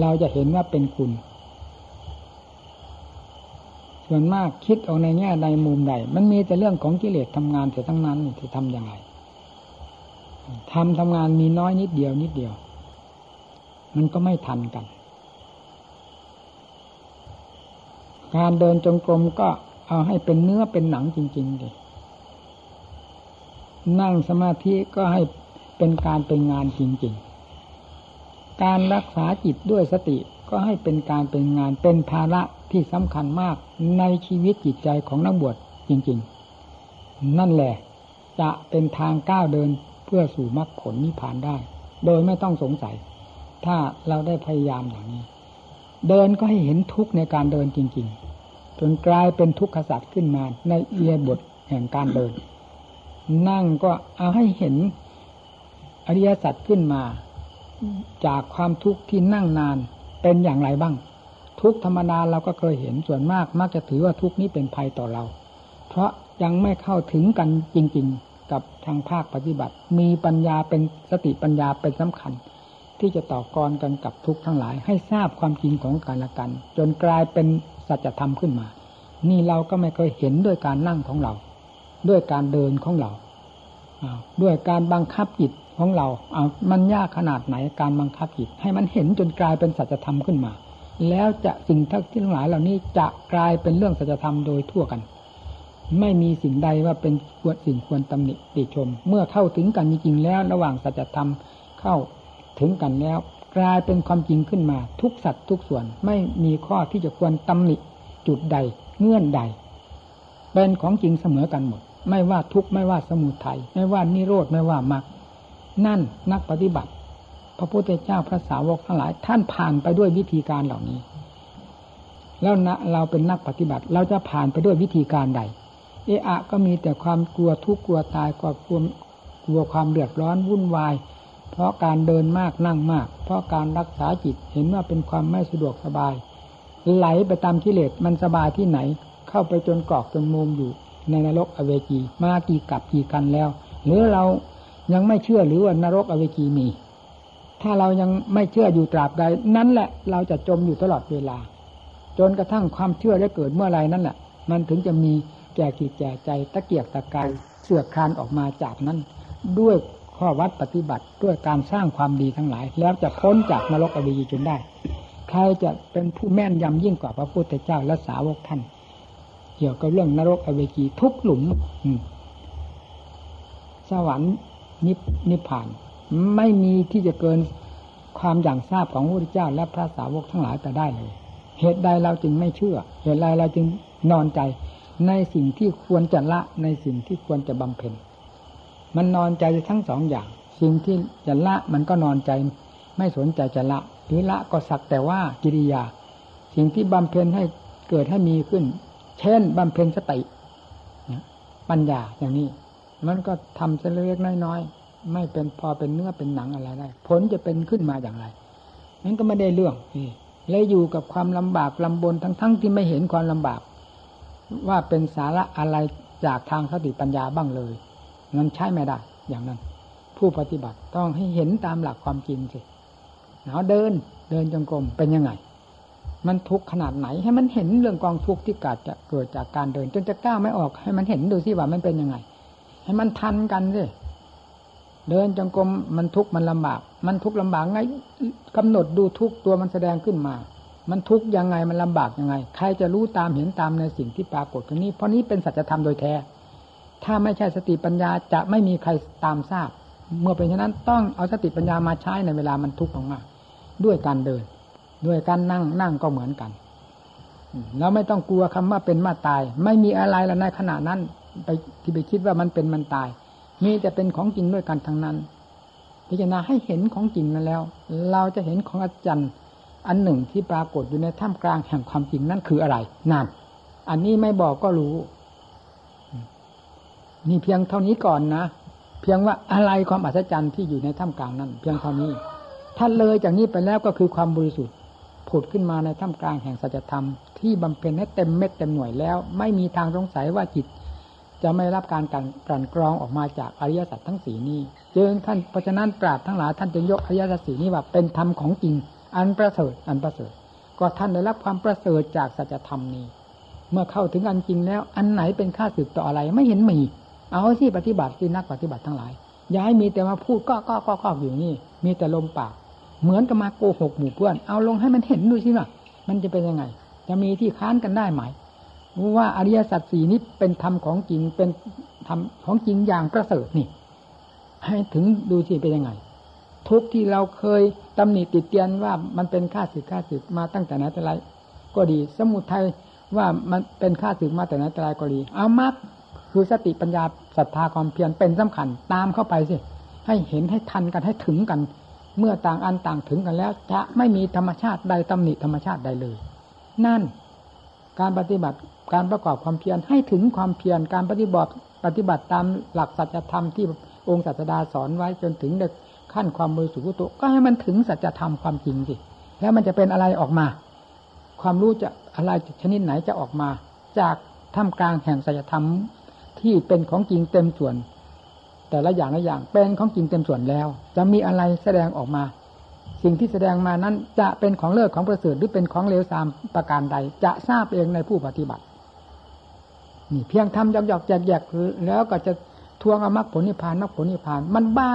เราจะเห็นว่าเป็นคุณ ส่วนมากคิดเอาในแง่ใดมุมใดมันมีแต่เรื่องของกิเลสทำงานแต่ทั้งนั้นจะทำอย่างไรทำทำงานมีน้อยนิดเดียวนิดเดียว มันก็ไม่ทันกัน การเดินจงกรมก็เอาให้เป็นเนื้อเป็นหนังจริงๆดินั่งสมาธิก็ให้เป็นการเป็นงานจริงๆ การรักษาจิตด้วยสติก็ให้เป็นการเป็นงานเป็นภาระที่สำคัญมากในชีวิตจิตใจของนักบวชจริง ๆ นั่นแหละ จะเป็นทางก้าวเดินเพื่อสู่มรรคผลนิพพานได้ โดยไม่ต้องสงสัย ถ้าเราได้พยายามอย่างนี้ เดินก็ให้เห็นทุกข์ในการเดินจริง ๆ จนกลายเป็นทุกขศาสตว์ขึ้นมาในเอียบทแห่งการเดิน นั่งก็เอาให้เห็นอริยสัจขึ้นมา จากความทุกข์ที่นั่งนานเป็นอย่างไรบ้าง ทุกธรรมดาเราก็เคยเห็นส่วนมาก มักจะถือว่าทุกนี้เป็นภัยต่อเรา เพราะยังไม่เข้าถึงกันจริง ๆ กับทางภาคปฏิบัติ มีปัญญาเป็นสติปัญญาเป็นสำคัญ ที่จะต่อกรกันกับทุกทั้งหลาย ให้ทราบความจริงของการละกัน จนกลายเป็นสัจธรรมขึ้นมา นี่เราก็ไม่เคยเห็นด้วยการนั่งของเรา ด้วยการเดินของเราด้วยการบังคับจิตของเราเอามันยากขนาดไหนการบังคับจิต ให้มันเห็นจนกลายเป็นสัจธรรมขึ้นมา แล้วจะสิ่งทั้งหลายเหล่านี้จะกลายเป็นเรื่องสัจธรรมโดยทั่วกันไม่มีสิ่งใดว่าเป็นควรสิ่งควรตำหนิติชม เมื่อเข้าถึงกันจริงๆแล้ว ระหว่างสัจธรรมเข้า ถึงกันแล้ว กลายเป็นความจริงขึ้นมา ทุกสัตว์ทุกส่วนไม่มีข้อที่จะควรตำหนิจุดใดเงื่อนใด เป็นของจริงเสมอกันหมด ไม่ว่าทุกไม่ว่าสมุทัยไม่ว่านิโรธไม่ว่ามรรคนั่นนักปฏิบัติ พระพุทธเจ้าพระสาวกทั้งหลาย ท่านผ่านไปด้วยวิธีการเหล่านี้ แล้วนะเราเป็นนักปฏิบัติ เราจะผ่านไปด้วยวิธีการใด เอะอะก็มีแต่ความกลัวทุกข์กลัวตายกลัวกลัวความเดือดร้อนวุ่นวาย เพราะการเดินมากนั่งมาก เพราะการรักษาจิตเห็นว่าเป็นความไม่สะดวกสบาย ไหลไปตามกิเลสมันสบายที่ไหน เข้าไปจนกรอกจนมุมอยู่ในนรกอเวจีมากี่กับกี่กันแล้ว หรือเรายังไม่เชื่อหรือว่านรกอเวจีมี ถ้าเรายังไม่เชื่ออยู่ตราบใดนั้นแหละเราจะจมอยู่ตลอดเวลา จนกระทั่งความเชื่อได้เกิดเมื่อไรนั่นแหละ มันถึงจะมีแก่กิจแก่ใจตะเกียกตะกายเสือกคานออกมาจากนั้น ด้วย ข้อวัดปฏิบัติด้วยการสร้างความดีทั้งหลาย แล้วจะพ้นจากนรกอวจีจนได้ ใครจะเป็นผู้แม่นยำยิ่งกว่าพระพุทธเจ้าและสาวกท่าน เกี่ยวกับเรื่องนรกอเวจีทุกหลุมสวรรค์นิพนพาน ไม่มีที่จะเกินความอย่างทราบของพระพุทธเจ้า และพระสาวกทั้งหลายแต่ได้เลย เหตุใดเราจึงไม่เชื่อ เหตุใดเราจึงนอนใจ ในสิ่งที่ควรจะละในสิ่งที่ควรจะบำเพ็ญ มันนอนใจทั้งสองอย่าง สิ่งที่จะละมันก็นอนใจ ไม่สนใจจะละหรือละก็สักแต่ว่ากิริยา สิ่งที่บำเพ็ญให้เกิดให้มีขึ้น เช่นบำเพ็ญสติปัญญาอย่างนี้ มันก็ทำเล็กน้อยๆ ไม่เป็นพอเป็นเนื้อเป็นหนังอะไรได้ ผลจะเป็นขึ้นมาอย่างไรนั้นก็ไม่ได้เรื่องเลยอยู่กับความลำบากลำบนทั้งๆทที่ไม่เห็นความลำบาก ว่าเป็นสาระอะไรจากทางสติปัญญาบ้างเลย นั้นใช่ไม่ได้ อย่างนั้น ผู้ปฏิบัติต้องให้เห็นตามหลักความจริงสิเอาเดินเดินจงกรมเป็นยังไง มันทุกข์ขนาดไหน ให้มันเห็นเรื่องกองทุกข์ที่เกิดจะเกิดจากการเดิน จนจะก้าวไม่ออก ให้มันเห็นดูสิว่ามันเป็นยังไง ให้มันทันกันสิเดินจงกรมมันทุกข์มันลำบาก มันทุกข์ลำบากไงกำหนดดูทุกตัวมันแสดงขึ้นมา มันทุกข์ยังไงมันลำบากยังไง ใครจะรู้ตามเห็นตามในสิ่งที่ปรากฏตรงนี้ เพราะนี้เป็นสัจธรรมโดยแท้ ถ้าไม่ใช่สติปัญญาจะไม่มีใครตามทราบ เมื่อเป็นฉะนั้นต้องเอาสติปัญญามาใช้ในเวลามันทุกข์มากๆด้วยการเดิน ด้วยการนั่งนั่งก็เหมือนกันแล้วไม่ต้องกลัวคำว่าเป็นมาตาย ไม่มีอะไรแล้วในขณะนั้นไปที่ไปคิดว่ามันเป็นมันตาย มีแต่เป็นของจริงด้วยกันทั้งนั้น พิจารณาให้เห็นของจริงนั้นแล้ว เราจะเห็นของอาจารย์อันหนึ่งที่ปรากฏอยู่ในท่ามกลางแห่งความจริงนั่นคืออะไรนั่นอันนี้ไม่บอกก็รู้ นี่เพียงเท่านี้ก่อนนะ เพียงว่าอะไรความอัศจรรย์ที่อยู่ในท่ามกลางนั้น เพียงเท่านี้ ถ้าเลยจากนี้ไปแล้วก็คือความบริสุทธิ์ผุดขึ้นมาในท่ามกลางแห่งสัจธรรมที่บำเพ็ญให้เต็มเม็ดเต็มหน่วยแล้ว ไม่มีทางสงสัยว่าจิต จะไม่รับการกันกลั่นกรองออกมาจากอริยสัจทั้งสีนี้จึงท่านเพราะฉะนั้นปราดทั้งหลายท่านจึงยกอริยสัจสีนี้ว่าเป็นธรรมของจริง อันประเสริฐอันประเสริฐ ก็ท่านได้รับความประเสริฐจากสัจธรรมนี้ เมื่อเข้าถึงอันจริงแล้ว อันไหนเป็นค่าสืบต่ออะไรไม่เห็นมี เอาที่ปฏิบัติที่นักปฏิบัติทั้งหลายย้ายมีแต่มาพูดก็ก็ก็ก็อยู่นี่ มีแต่ลมปาก เหมือนกับมาโกหกหมู่เพื่อน เอาลงให้มันเห็นดูสิว่ามันจะเป็นยังไง จะมีที่ค้านกันได้ไหมว่าอริยสัจสี่นี้เป็นธรรมของจริงเป็นธรรมของจริงอย่างประเสริฐนี่ ให้ถึงดูสิเป็นยังไง ทุกที่เราเคยตำหนิติดเตียนว่ามันเป็นค่าศึกค่าศึกมาตั้งแต่ไหนแต่ไรก็ดี สมุทัยว่ามันเป็นค่าศึกมาแต่ไหนแต่ไรก็ดีเอามัก คือสติปัญญาศรัทธาความเพียรเป็นสำคัญตามเข้าไปสิให้เห็นให้ทันกันให้ถึงกัน เมื่อต่างอันต่างถึงกันแล้ว จะไม่มีธรรมชาติใดตำหนิธรรมชาติใดเลย นั่น การปฏิบัติการประกอบความเพียรให้ถึงความเพียรการปฏิบัติปฏิบัติตามหลักสัจธรรมที่องค์ศาสดาสอนไว้จนถึงเด็กขั้นความบริสุทธิ์ตุก็ให้มันถึงสัจธรรมความจริงสิแล้วมันจะเป็นอะไรออกมา ความรู้จะอะไรชนิดไหนจะออกมา จากท่ามกลางแห่งสัจธรรม ที่เป็นของจริงเต็มส่วน แต่ละอย่างละอย่างเป็นของจริงเต็มส่วนแล้ว จะมีอะไรแสดงออกมา สิ่งที่แสดงมานั้นจะเป็นของเลิศของประเสริฐหรือเป็นของเลวทรามประการใด จะทราบเองในผู้ปฏิบัติ นี่เพียงทำหยอกๆแยกๆแล้วก็จะทวงอมรรคผลนิพพานมรรคผลนิพพานมันบ้า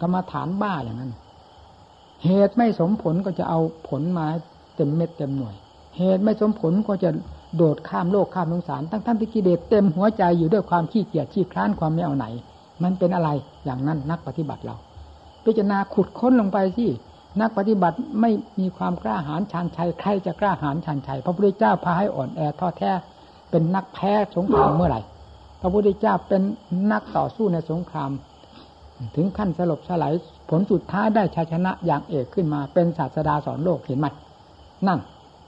กรรมฐานบ้าอย่างนั้น เหตุไม่สมผลก็จะเอาผลมาเต็มเม็ดเต็มหน่วย เหตุไม่สมผลก็จะ โดดข้ามโลกข้ามสงสารทั้งท่านที่กิเลสเต็มหัวใจอยู่ด้วยความขี้เกียจขี้คร้านความไม่เอาไหน มันเป็นอะไรอย่างนั้นนักปฏิบัติเรา พิจารณาขุดค้นลงไปที่นักปฏิบัติไม่มีความกล้าหาญชันชัยใครจะกล้าหาญชันชัยพระพุทธเจ้าพาให้อ่อนแอท้อแท้เป็นนักแพ้สงครามเมื่อไหร่พระพุทธเจ้าเป็นนักต่อสู้ในสงคราม ถึงขั้นสลบสลายผลสุดท้ายได้ชัยชนะอย่างเอกขึ้นมาเป็นศาสดาสอนโลกเห็นไหมนั่น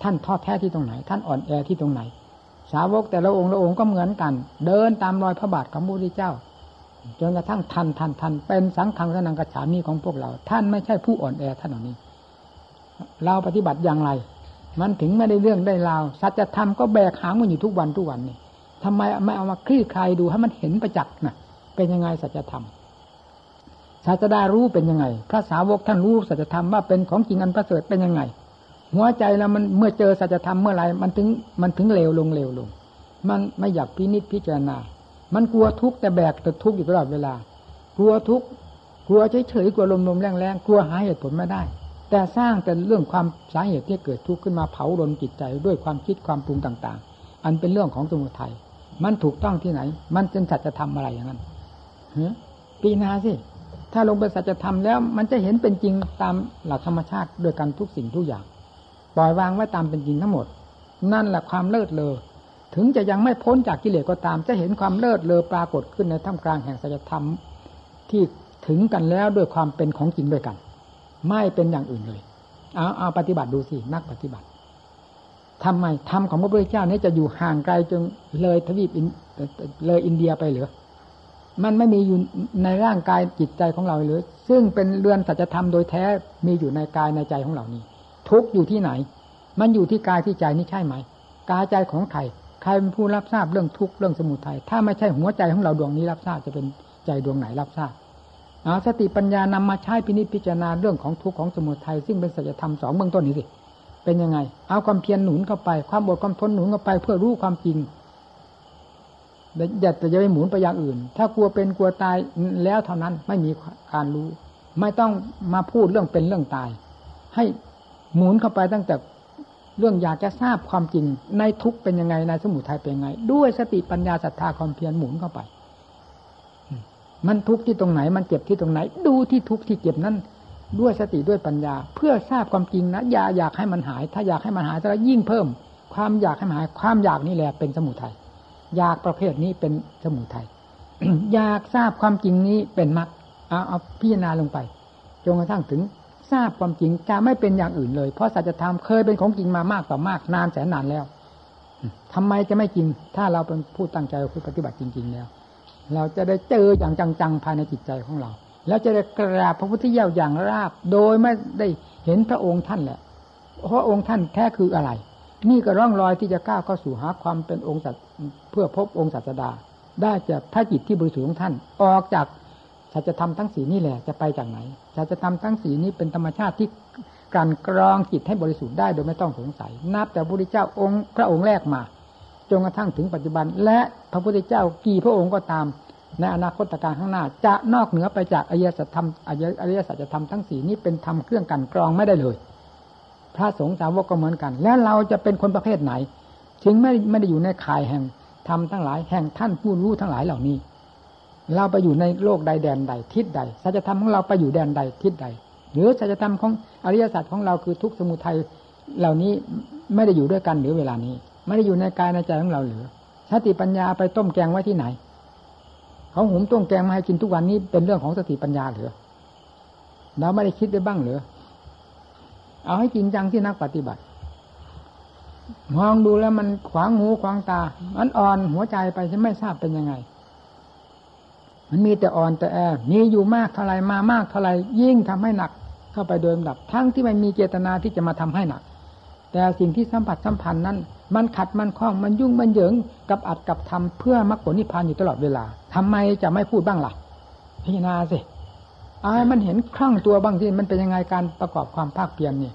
ท่านท้อแท้ที่ตรงไหน ท่านอ่อนแอที่ตรงไหน สาวกแต่ละองค์ละองค์ก็เหมือนกัน เดินตามรอยพระบาทของพระพุทธเจ้าจนกระทั่งทันทันทันเป็นสังขังสนังกระฉามีของพวกเรา ท่านไม่ใช่ผู้อ่อนแอท่านเหล่านี้ เราปฏิบัติอย่างไร มันถึงไม่ได้เรื่องได้ราวสัจธรรมก็แบกหางมันอยู่ทุกวันทุกวันนี่ทำไมไม่เอามาคลี่คลายดูให้มันเห็นประจักษ์นะเป็นยังไงสัจธรรมศาสดารู้เป็นยังไง พระสาวกท่านรู้สัจธรรมว่าเป็นของจริงอันประเสริฐเป็นยังไง หัวใจเรามันเมื่อเจอสัจธรรมเมื่อไรมันถึงมันถึงเลวลงเลวลง มันไม่อยากพินิจพิจารณา มันกลัวทุกข์แต่แบกแต่ทุกข์อยู่ตลอดเวลา กลัวทุกข์กลัวเฉยๆกลัวลมๆแรงๆกลัวหาเหตุผลไม่ได้ แต่สร้างแต่เรื่องความสาเหตุที่เกิดทุกข์ขึ้นมาเผาลนจิตใจด้วยความคิดความปรุงต่าง ๆ อันเป็นเรื่องของสมุทัยมันถูกต้องที่ไหน มันเป็นสัจธรรมอะไรอย่างนั้นปีนาสิถ้าลงไปสัจธรรมแล้ว มันจะเห็นเป็นจริงตามหลักธรรมชาติโดยกันทุกสิ่งทุกอย่าง ปล่อยวางไว้ตามเป็นจริงทั้งหมด นั่นแหละความเลิศเลอถึงจะยังไม่พ้นจากกิเลสก็ตาม จะเห็นความเลิศเลอปรากฏขึ้นในท่ามกลางแห่งสัจธรรมที่ถึงกันแล้วด้วยความเป็นของจริงด้วยกัน ไม่เป็นอย่างอื่นเลย เอาเอาปฏิบัติดูสินักปฏิบัติทำไมธรรมของพระพุทธเจ้านี้จะอยู่ห่างไกลจนเลยทวีปเลยอินเดียไปหรือมันไม่มีอยู่ในร่างกายจิตใจของเราหรือ ซึ่งเป็นเรือนสัจธรรมโดยแท้มีอยู่ในกายในใจของเรานี้ ทุกอยู่ที่ไหน มันอยู่ที่กายที่ใจนี่ใช่ไหมกายใจของใครใครเป็นผู้รับทราบเรื่องทุกข์เรื่องสมุทัยถ้าไม่ใช่หัวใจของเราดวงนี้รับทราบจะเป็นใจดวงไหนรับทราบเอาสติปัญญานำมาใช้พินิจพิจารณาเรื่องของทุกข์ของสมุทัยซึ่งเป็นสัจธรรมสองเบื้องต้นนี้สิเป็นยังไง เอาความเพียรหนุนเข้าไป ความบดความทนหนุนเข้าไป เพื่อรู้ความจริงอย่าแต่จะไปหมุนไปอย่างอื่น ถ้ากลัวเป็นกลัวตายแล้วเท่านั้นไม่มีการรู้ ไม่ต้องมาพูดเรื่องเป็นเรื่องตาย ให้ หมุนเข้าไปตั้งแต่เรื่องอยากจะทราบความจริงในทุกเป็นยังไงในสมุทัยเป็นยังไง ด้วยสติปัญญาศรัทธาความเพียรหมุนเข้าไป มันทุกข์ที่ตรงไหน มันเจ็บที่ตรงไหน ดูที่ทุกข์ที่เจ็บนั้นด้วยสติด้วยปัญญา เพื่อทราบความจริงนะอย่าอยากให้มันหาย ถ้าอยากให้มันหายจะยิ่งเพิ่ม ความอยากให้มันหาย ความอยากนี่แหละเป็นสมุทัยอยากประเภทนี้เป็นสมุทัยอยากทราบความจริงนี้เป็นมรรคเอาเอาพิจารณาลงไปจนกระทั่งถึง ทราบความจริงจะไม่เป็นอย่างอื่นเลย เพราะสัจธรรมเคยเป็นของจริงมามากต่อมากนานแสนนานแล้วทำไมจะไม่จริง ถ้าเราเป็นผู้ตั้งใจผู้ปฏิบัติจริง ๆ แล้ว เราจะได้เจออย่างจังๆภายในจิตใจของเรา แล้วจะได้กราบพระพุทธเจ้าอย่างราบ โดยไม่ได้เห็นพระองค์ท่านแหละเพราะองค์ท่านแท้คืออะไร นี่ก็ร่องรอยที่จะก้าวเข้าสู่หาความเป็นองค์สัตเพื่อพบองค์ศาสดา ได้จากพระจิตที่บริสุทธิ์ของท่านออกจาก สัจธรรมทั้งสีนี่แหละจะไปจากไหนสัจธรรมทั้งสีนี้เป็นธรรมชาติที่การกรองจิตให้บริสุทธิ์ได้โดยไม่ต้องสงสัย นับแต่พระพุทธเจ้าองค์พระองค์แรกมาจนกระทั่งถึงปัจจุบัน และพระพุทธเจ้ากี่พระองค์ก็ตาม ในอนาคตการข้างหน้า จะนอกเหนือไปจากอริยสัจธรรมอริยสัจธรรมทั้งสีนี้เป็นธรรมเครื่องกันกรองไม่ได้เลย พระสงฆ์สาวกก็เหมือนกัน แล้วเราจะเป็นคนประเภทไหน ถึงไม่ไม่ได้อยู่ในข่ายแห่งธรรมทั้งหลายแห่งท่านผู้รู้ทั้งหลายเหล่านี้ เราไปอยู่ในโลกใดแดนใด ทิศใดสัจธรรมของเราไปอยู่แดนใดทิศใด หรือสัจธรรมของอริยสัจของเราคือทุกสมุทัยเหล่านี้ไม่ได้อยู่ด้วยกันหรือเวลานี้ ไม่ได้อยู่ในกายในใจของเราหรือสติปัญญาไปต้มแกงไว้ที่ไหนเขาหุมต้มแกงมาให้กินทุกวันนี้เป็นเรื่องของสติปัญญาหรือเราไม่ได้คิดได้บ้างหรือเอาให้จริงจังที่นักปฏิบัติมองดูแล้วมันขวางหูขวางตามันอ่อนหัวใจไปฉันไม่ทราบเป็นยังไง มันมีแต่อ่อนแต่แอมีอยู่มากเท่าไรมามากเท่าไรยิ่งทำให้หนักเข้าไปโดยลำดับ ทั้งที่ไม่มีเจตนาที่จะมาทำให้หนัก แต่สิ่งที่สัมผัสสัมพันธ์นั้น มันขัดมันคล้องมันยุ่งมันเหยิงกับอัดกับทำเพื่อมรรคผลนิพพานอยู่ตลอดเวลาทำไมจะไม่พูดบ้างล่ะ พิจารณาสิอาให้มันเห็นคลั่งตัวบ้างที่มันเป็นยังไงการประกอบความภาคเพียรนี่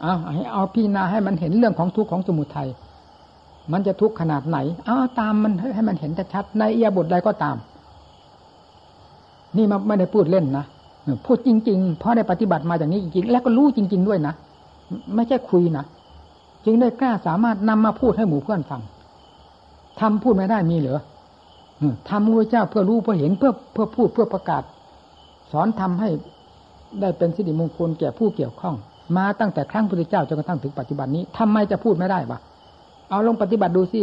เอาให้เอาพี่นาให้มันเห็นเรื่องของทุกข์ของสมุทัย มันจะทุกข์ขนาดไหนเอาตามมันให้มันเห็นชัดในเอียบทใดก็ตาม นี่มันไม่ได้พูดเล่นนะพูดจริง ๆ เพราะได้ปฏิบัติมาอย่างนี้จริงๆ แล้วก็รู้จริง ๆ ด้วยนะไม่ใช่คุยนะจึงได้กล้าสามารถนำมาพูดให้หมู่เพื่อนฟังทำพูดไม่ได้มีเหรอทำพระเจ้าเพื่อรู้เพื่อเห็นเพื่อเพื่อพูดเพื่อประกาศ สอนทำให้ได้เป็นสิริมงคลแก่ผู้เกี่ยวข้อง มาตั้งแต่ครั้งพุทธเจ้าจนกระทั่งถึงปัจจุบันนี้ทำไมจะพูดไม่ได้บะ เอาลงปฏิบัติดูสิ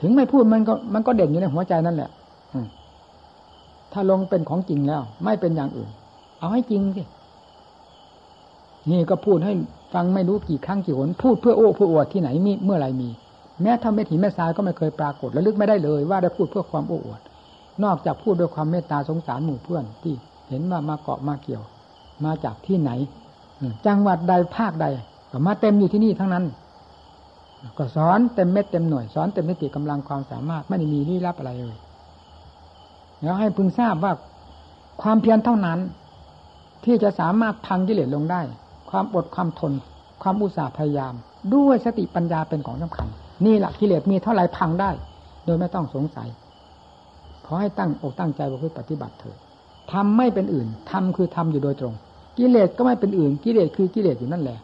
ถึงไม่พูดมันก็มันก็เด่นอยู่ในหัวใจนั่นแหละถ้าลงเป็นของจริงแล้ว ไม่เป็นอย่างอื่น เอาให้จริงสิ นี่ก็พูดให้ฟังไม่รู้กี่ครั้งกี่หน พูดเพื่อโอ้เพื่ออวดที่ไหนมีเมื่อไรมี แม้ทำเม็ดหินแม่ทรายก็ไม่เคยปรากฏและลึกไม่ได้เลย ว่าได้พูดเพื่อความโอ้อวด นอกจากพูดด้วยความเมตตาสงสารหมู่เพื่อนที่เห็นว่ามาเกาะมาเกี่ยว มาจากที่ไหนจังหวัดใดภาคใดก็มาเต็มอยู่ที่นี่ทั้งนั้น ก็สอนเต็มเม็ดเต็มหน่วยสอนเต็มมิติกำลังความสามารถไม่ได้มีลี้ลับอะไรเลยแล้วให้พึงทราบว่าความเพียรเท่านั้น ที่จะสามารถพังกิเลสลงได้ ความอดความทน ความอุตสาห์พยายาม ด้วยสติปัญญาเป็นของสำคัญ นี่แหละกิเลสมีเท่าไรพังได้ โดยไม่ต้องสงสัยขอให้ตั้งอกตั้งใจประพฤติปฏิบัติเถิดทำไม่เป็นอื่นทำคือทำอยู่โดยตรง กิเลสก็ไม่เป็นอื่น กิเลสคือกิเลสอยู่นั่นแหละ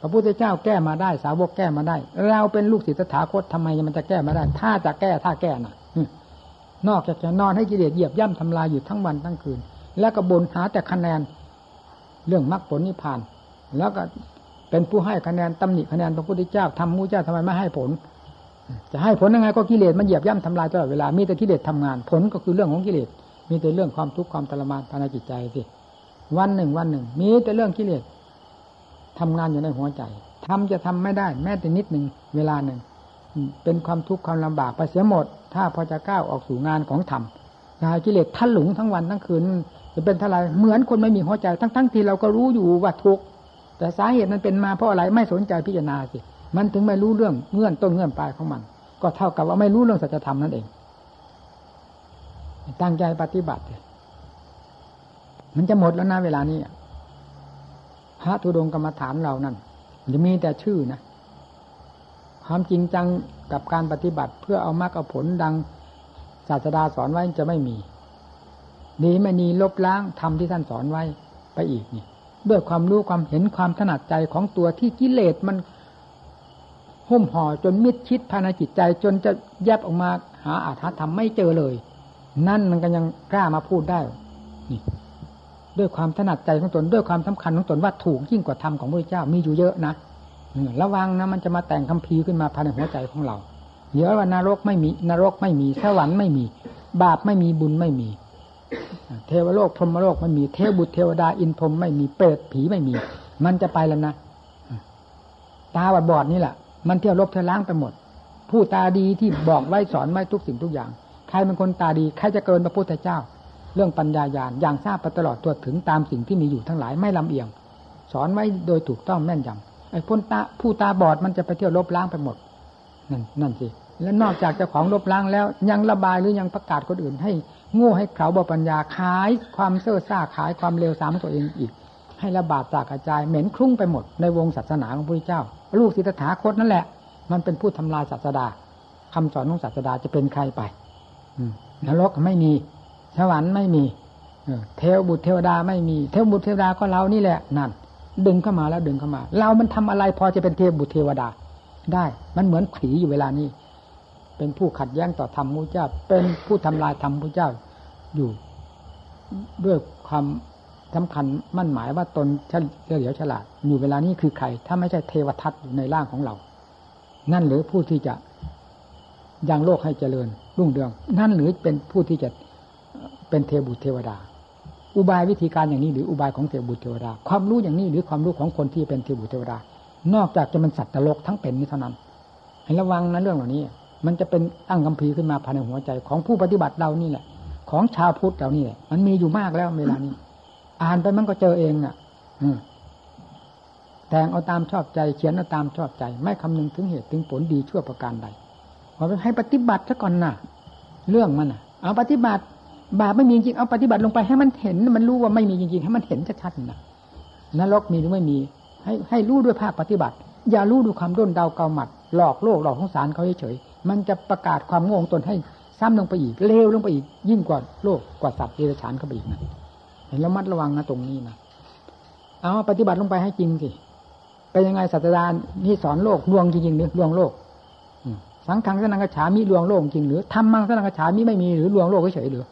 พระพุทธเจ้าแก้มาได้ สาวกแก้มาได้ เราเป็นลูกศิษย์สถาคตทำไมมันจะแก้มาได้ ถ้าจะแก้ถ้าแก้น่ะนอกจากจะนอนให้กิเลสเหยียบย่ำทำลายอยู่ทั้งวันทั้งคืน แล้วก็บนหาแต่คะแนนเรื่องมรรคผลนิพพาน แล้วก็เป็นผู้ให้คะแนนตำหนิคะแนนพระพุทธเจ้าทำมูเจ้าทำไมไม่ให้ผล จะให้ผลยังไงก็กิเลสมันเหยียบย่ำทำลายตลอดเวลามีแต่กิเลสทำงาน ผลก็คือเรื่องของกิเลสมีแต่เรื่องความทุกข์ความทรมานภายในจิตใจสิวันหนึ่งวันหนึ่ง มีแต่เรื่องกิเลส ทำงานอยู่ในหัวใจทำจะทำไม่ได้ แม้แต่นิดหนึ่งเวลาหนึ่งเป็นความทุกข์ความลำบากไปเสียหมด ถ้าพอจะก้าวออกสู่งานของธรรมยากิเลสทันหลงทั้งวันทั้งคืนจะเป็นเท่าไรเหมือนคนไม่มีหัวใจทั้งทั้งที่เราก็รู้อยู่ว่าทุกข์แต่สาเหตุมันเป็นมาเพราะอะไรไม่สนใจพิจารณาสิมันถึงไม่รู้เรื่องเงื่อนต้นเงื่อนปลายของมัน ก็เท่ากับว่าไม่รู้เรื่องสัจธรรมนั่นเอง ตั้งใจปฏิบัติ มันจะหมดแล้วนะเวลานี้ พระธุดงกรรมฐานเรานั่นจะมีแต่ชื่อนะความจริงจังกับการปฏิบัติเพื่อเอามรรคผลดังศาสดาสอนไว้จะไม่มีดีไม่นีลบล้างทำที่ท่านสอนไว้ไปอีกนี่ด้วยความรู้ความเห็นความถนัดใจของตัวที่กิเลสมันหุ้มห่อจนมิดชิดภายในจิตใจ จนจะแยบออกมาหาอาถรรพ์ทำไม่เจอเลย นั่นมันก็ยังกล้ามาพูดได้นี่ ด้วยความถนัดใจของตนด้วยความสำคัญของตนว่าถูกยิ่งกว่าธรรมของพระเจ้ามีอยู่เยอะนะระวังนะมันจะมาแต่งคำพีขึ้นมาภายในหัวใจของเราเดี๋ยวว่านรกไม่มีนรกไม่มีสวรรค์ไม่มี บาปไม่มีบุญไม่มี เทวโลกพรหมโลกไม่มีเทวบุตรเทวดาอินพรหมไม่มีเปรตผีไม่มี มันจะไปแล้วนะตาบอดบอดนี่แหละมันเที่ยวลบเที่ยวล้างไปหมด ผู้ตาดีที่บอกไว้สอนไว้ทุกสิ่งทุกอย่าง ใครเป็นคนตาดีใครจะเกินพระพุทธเจ้า เรื่องปัญญาญาณอย่างทราบไปตลอดตัวถึงตามสิ่งที่มีอยู่ทั้งหลายไม่ลำเอียง สอนไว้โดยถูกต้องแม่นยำไอ้พ้นตาผู้ตาบอดมันจะไปเที่ยวลบล้างไปหมดนั่นนั่นสิและนอกจากจะของลบล้างแล้ว ยังระบายหรือยังประกาศคนอื่น ให้โง่ให้เขาบปัญญาขาย ความเซ่อซ่าขายความเลวทรามตัวเองอีก ให้ระบาดจากกระจายเหม็นคลุ้งไปหมดในวงศาสนาของพระเจ้า ลูกศิทธาคตนั่นแหละ มันเป็นผู้ทำลายศาสดาคำสอนของศาสดาจะเป็นใครไปนรกไม่มี สวรรค์ไม่มีเทวบุตรเทวดาไม่มี เทวบุตรเทวดาก็เรานี่แหละนั่นดึงเข้ามาแล้วดึงเข้ามา เรามันทำอะไรพอจะเป็นเทวบุตรเทวดา ได้ มันเหมือนผีอยู่เวลานี้ เป็นผู้ขัดแย้งต่อธรรมพระเจ้า เป็นผู้ทำลายธรรมพระเจ้าอยู่ ด้วยความสำคัญมั่นหมายว่าตนเฉลียวฉลาด อยู่เวลานี้คือใคร ถ้าไม่ใช่เทวทัตอยู่ในร่างของเรา นั่นหรือผู้ที่จะยังโลกให้เจริญรุ่งเรือง นั่นหรือเป็นผู้ที่จะ เป็นเทบุตรเทวดา อุบายวิธีการอย่างนี้หรืออุบายของเทบุตรเทวดา ความรู้อย่างนี้หรือความรู้ของคนที่เป็นเทบุตรเทวดา นอกจากจะมันสัตว์ตลกทั้งเป็นนี้เท่านั้น ให้ระวังนะเรื่องเหล่านี้ มันจะเป็นตั้งกำพีขึ้นมาภายในหัวใจของผู้ปฏิบัติเรานี่แหละ ของชาวพุทธเรานี่แหละ มันมีอยู่มากแล้วเวลานี้ อ่านไปมันก็เจอเองอะ อืแต่งเอาตามชอบใจเขียนเอาตามชอบใจ ไม่คำนึงถึงเหตุถึงผลดีชั่วประการใดขอให้ปฏิบัติซะก่อนนะเรื่องมันอะ เอาปฏิบัติ บาปไม่มีจริงเอาปฏิบัติลงไปให้มันเห็น มันรู้ว่าไม่มีจริงๆให้มันเห็นชัดๆนะนรกมีหรือไม่มี ให้ให้รู้ด้วยภาคปฏิบัติ อย่ารู้ดูความด้นดาวเกาหมัด หลอกโลกหลอกของสารเขาเฉยๆมันจะประกาศความโง่ตนให้ซ้ำลงไปอีกเลวลงไปอีก ยิ่งกว่าโลกกว่าสัตว์เดรัจฉานเข้าไปอีกนะเห็นแล้วมัดระวังนะตรงนี้นะเอาปฏิบัติลงไปให้จริงสิเป็นยังไงศาสดานี่สอนโลกลวงจริงๆหรือลวงโลกสังฆังสนังกระฉามีลวงโลกจริงหรือธรรมังสนังกระฉามีไม่มีหรือลวงโลกเฉยหรือ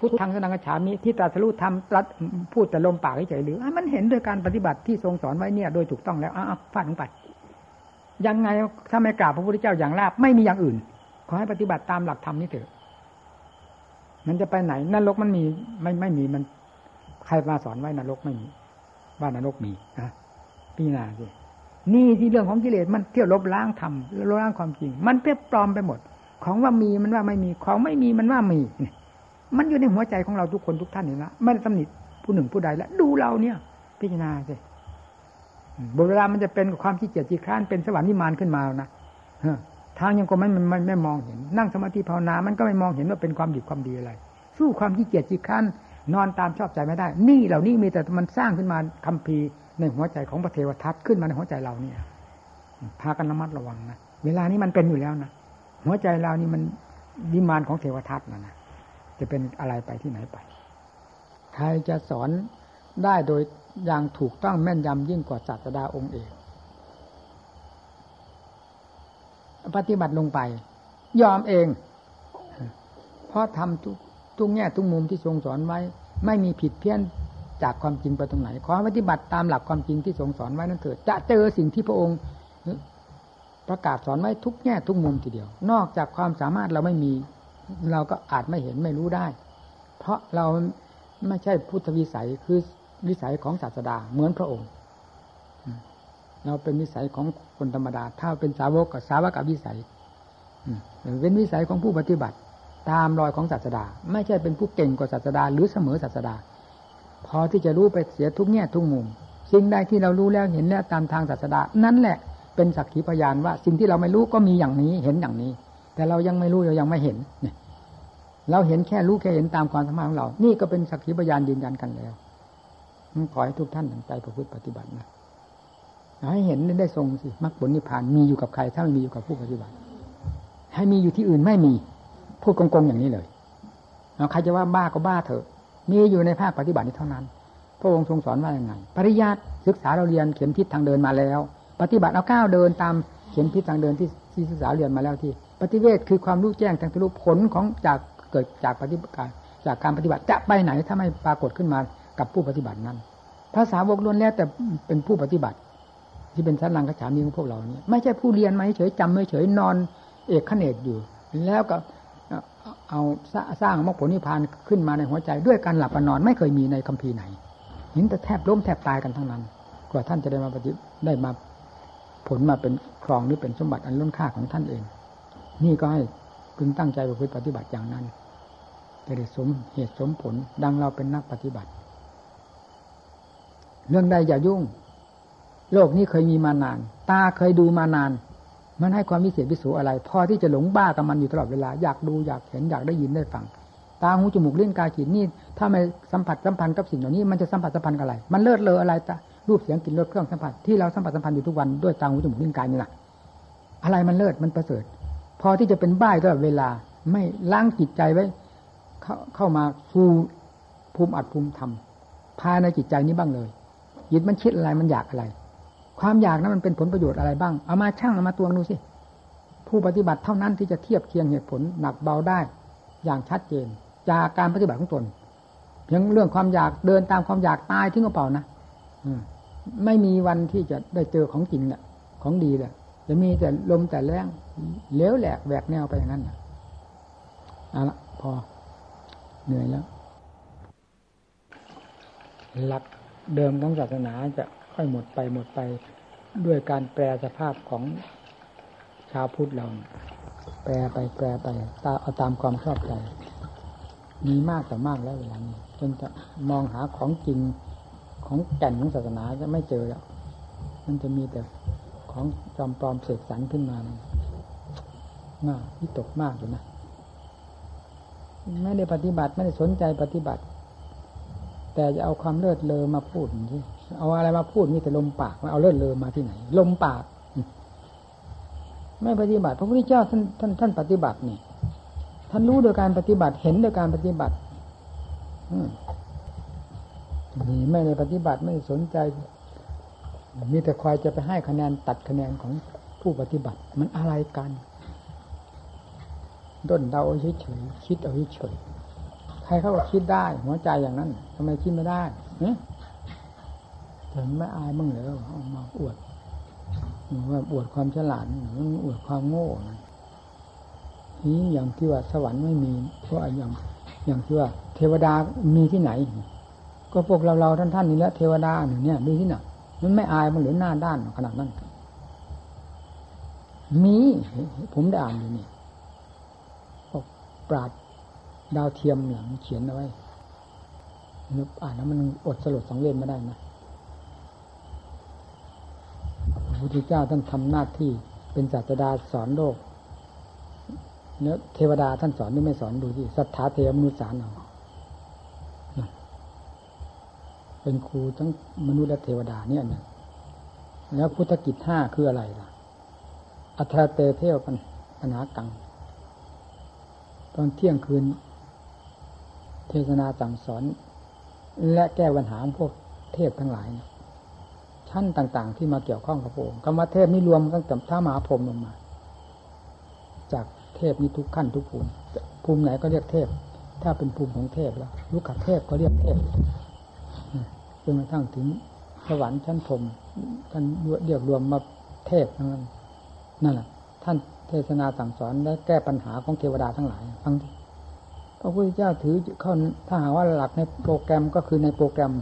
พุทธังสนังกระฉามีที่ตรัสรู้ธรรมตรัสพูดแต่ลมปากเฉยหรือมันเห็นโดยการปฏิบัติที่ทรงสอนไว้เนี่ยโดยถูกต้องแล้วอ้าวฟาดลงไปยังไงถ้าไม่กราบพระพุทธเจ้าอย่างราบไม่มีอย่างอื่น ขอให้ปฏิบัติตามหลักธรรมนี้เถอะ มันจะไปไหนนรกมันมีไม่ไม่มีมัน ใครมาสอนไว้นรกไม่มีว่านรกมีนะพิจารณาสินี่ที่เรื่องของกิเลสมันเที่ยวลบล้างธรรมลบล้างความจริง มันเพี้ยปลอมไปหมด ของว่ามีมันว่าไม่มีของไม่มีมันว่ามี มันอยู่ในหัวใจของเราทุกคนทุกท่านเห็นี่ละไม่ได้ตำหนิผู้หนึ่งผู้ใดแล้วดูเราเนี่ย พิจารณาสิโบรามันจะเป็นความขี้เกียจขี้คร้านเป็นสวรรค์นิมานขึ้นมานะทางยังก็ไม่ไม่ไม่มองเห็น นั่งสมาธิภาวนา มันก็ไม่มองเห็นว่าเป็นความดีความดีอะไร สู้ความขี้เกียจขี้คร้านนอนตามชอบใจไม่ได้ นี่เหล่านี้มีแต่มันสร้างขึ้นมาคัมภีร์ในหัวใจของพระเทวทัตขึ้นมาในหัวใจเราเนี่ย พากันระมัดระวังนะ เวลานี้มันเป็นอยู่แล้วนะ หัวใจเรานี่มันวิมานของเทวทัตนะนะ จะเป็นอะไรไปที่ไหนไป ใครจะสอนได้โดยอย่างถูกต้องแม่นยำยิ่งกว่าศาสดาองค์เอกปฏิบัติลงไป ยอมเอง เพราะทำทุกทุกแง่ทุกมุมที่ทรงสอนไว้ ไม่มีผิดเพี้ยนจากความจริงไปตรงไหน ขอปฏิบัติตามหลักความจริงที่ทรงสอนไว้นั่นเถิดจะเจอสิ่งที่พระองค์ ประกาศสอนไว้ทุกแง่ทุกมุมทีเดียว นอกจากความสามารถเราไม่มี เราก็อาจไม่เห็นไม่รู้ได้ เพราะเราไม่ใช่พุทธวิสัยคือวิสัยของศาสดาเหมือนพระองค์ เราเป็นวิสัยของคนธรรมดา ถ้าเป็นสาวกกับสาวกกับวิสัยเป็นวิสัยของผู้ปฏิบัติ ตามรอยของศาสดา ไม่ใช่เป็นผู้เก่งกว่าศาสดา หรือเสมอศาสดา พอที่จะรู้ไปเสียทุกแง่ทุกมุมสิ่งใดที่เรารู้แล้วเห็นแล้วตามทางศาสดา นั่นแหละเป็นสักขีพยานว่า สิ่งที่เราไม่รู้ก็มีอย่างนี้เห็นอย่างนี้ แต่เรายังไม่รู้เรายังไม่เห็นเนี่ย เราเห็นแค่รู้แค่เห็นตามความสามารถของเรา นี่ก็เป็นสักขีพยานยืนยันกันแล้วขอให้ทุกท่านตั้งใจประพฤติปฏิบัตินะให้เห็นได้ทรงสิมรรคผลนิพพานมีอยู่กับใคร ถ้าไม่มีอยู่กับผู้ปฏิบัติ ให้มีอยู่ที่อื่นไม่มี พูดกงๆอย่างนี้เลยเใครจะว่าบ้าก็บ้าเถอะ มีอยู่ในภาคปฏิบัตินี้เท่านั้น พระองค์ทรงสอนว่าอย่างไง ปริยัติศึกษาเราเรียนเข็มทิศทางเดินมาแล้ว ปฏิบัติเอาก้าวเดินตามเข็มทิศทางเดินที่ที่ศึกษาเรียนมาแล้วที่ ปฏิเวทคือความรู้แจ้งทางทะลุผลของจาก เกิดจากปฏิบัติจากการปฏิบัติจะไปไหนถ้าไม่ปรากฏขึ้นมากับผู้ปฏิบัตินั้นภาษาวกล้วนแล้วแต่เป็นผู้ปฏิบัติ ที่เป็นชั้นลังกระฉามีของพวกเราเนี่ยไม่ใช่ผู้เรียนมาเฉยจำไม่เฉยนอนเอกขเนตอยู่ แล้วก็เอาสร้างมรรคผลนิพพานขึ้นมาในหัวใจ ด้วยการหลับนอนไม่เคยมีในคัมภีร์ไหนเห็นแต่แทบล้มแทบตายกันทั้งนั้น กว่าท่านจะได้มาปฏิได้มาผลมาเป็นครองหรือเป็นสมบัติอันล้นค่าของท่านเอง นี่ก็ให้พึงตั้งใจประพฤติปฏิบัติอย่างนั้น จะได้สมเหตุสมผล ดังเราเป็นนักปฏิบัติ เรื่องใดอย่ายุ่ง โลกนี้เคยมีมานาน ตาเคยดูมานาน มันให้ความวิเศษวิสูอะไร พอที่จะหลงบ้ากับมันอยู่ตลอดเวลา อยากดูอยากเห็นอยากได้ยินได้ฟัง ตาหูจมูกเล่นกายขีดนี่ ถ้าไม่สัมผัสสัมพันธ์กับสิ่งเหล่านี้ มันจะสัมผัสสัมพันธ์กับอะไร มันเลิศเลออะไรตารูปเสียงกลิ่นรสเครื่องสัมผัสที่เราสัมผัสสัมพันธ์อยู่ทุกวันด้วยตาหูจมูกลิ้นกายนี่แหละอะไรมันเลิศมันประเสริฐ พอที่จะเป็นบ้าตลอดเวลา ไม่ล้างจิตใจไว้ เข้าเข้ามาสู่ภูมิอัดภูมิธรรมภายในจิตใจนี้บ้างเลยจิตมันคิดอะไรมันอยากอะไร ความอยากนั้นมันเป็นผลประโยชน์อะไรบ้าง เอามาช่างเอามาตวงดูสิผู้ปฏิบัติเท่านั้นที่จะเทียบเคียงเหตุผลหนักเบาได้ อย่างชัดเจน จากการปฏิบัติของตนเพียงเรื่องความอยากเดินตามความอยากตายทิ้งกระเป๋านะไม่มีวันที่จะได้เจอของจริงแหละของดีแหละจะมีแต่ลมแต่แรงเลี้ยวแหลกแหวกแนวไปอย่างนั้นเอาละพอ เหนื่อยแล้ว หลักเดิมของศาสนาจะค่อยหมดไปหมดไปด้วยการแปลสภาพของชาวพุทธเรา แปลไปแปลไปตาเอาตามความชอบใจ มีมากแต่มากแล้วเวลานี้จนจะมองหาของจริงของแก่นของศาสนาจะไม่เจอแล้ว มันจะมีแต่ของจอมปลอมเสกสรรขึ้นมาน่าที่ตกมากอยู่นะ ไม่ได้ปฏิบัติไม่ได้สนใจปฏิบัติ แต่จะเอาความเลิศเลอมาพูดที่เอาอะไรมาพูดมีแต่ลมปากเอาเลิศเลอมาที่ไหน ลมปาก ไม่ปฏิบัติ พระพุทธเจ้าท่านท่านท่านปฏิบัตินี่ท่านรู้โดยการปฏิบัติเห็นโดยการปฏิบัตินี่ไม่ได้ปฏิบัติไม่สนใจ มีแต่คอยจะไปให้คะแนนตัดคะแนนของผู้ปฏิบัติ มันอะไรกัน ด้นเดาเฉยๆคิดเอาเฉยใครเขาก็คิดได้ หัวใจอย่างนั้นทำไมคิดไม่ได้เนี่ยถึงไม่อายมั่งเลยเอามาอวดว่าอวดความฉลาดมันอวดความโง่นี่อย่างที่ว่าสวรรค์ไม่มีเพราะอย่างอย่างที่ว่า เทวดามีที่ไหน ก็พวกเราเราท่านท่านนี่แหละเทวดาหนึ่งเนี่ยมีที่ไหนมันไม่อายมันหรือหน้าด้านขนาดนั้นมีผมได้อ่านอยู่นี่ ปราดดาวเทียมหลังเขียนเอาไว้นึกอ่านแล้วมันอดสลดสังเวชไม่ได้นะพระพุทธเจ้าท่านทำหน้าที่เป็นศาสดาสอนโลกเนื้อเทวดาท่านสอนหรือไม่สอนดูที่สัทธาเทวมนุษย์สารเอาเป็นครูทั้งมนุษย์และเทวดาเนี่ยนะแล้วพุทธกิจห้าคืออะไรล่ะ อัตราเตเทวปัญหากัง ตอนเที่ยงคืน เทศนาสั่งสอน และแก้ปัญหาพวกเทพทั้งหลายชั้นต่าง ๆ ที่มาเกี่ยวข้องกับพระองค์กรรมเทพนี่รวมตั้งแต่ท้ามหาพรมลงมา จากเทพนี้ทุกขั้นทุกภูมิภูมิไหนก็เรียกเทพ ถ้าเป็นภูมิของเทพแล้วลูกขเทพก็เรียกเทพจนกระทั่งถึงสวรรค์ชั้นพรมท่านเรียกรวมมาเทพทั้งนั้นนั่นแหละท่าน เทศนาสั่งสอนและแก้ปัญหาของเทวดาทั้งหลายทั้งพระพุทธเจ้าถือเข้าถ้าหาว่าหลักในโปรแกรมก็คือในโปรแกรม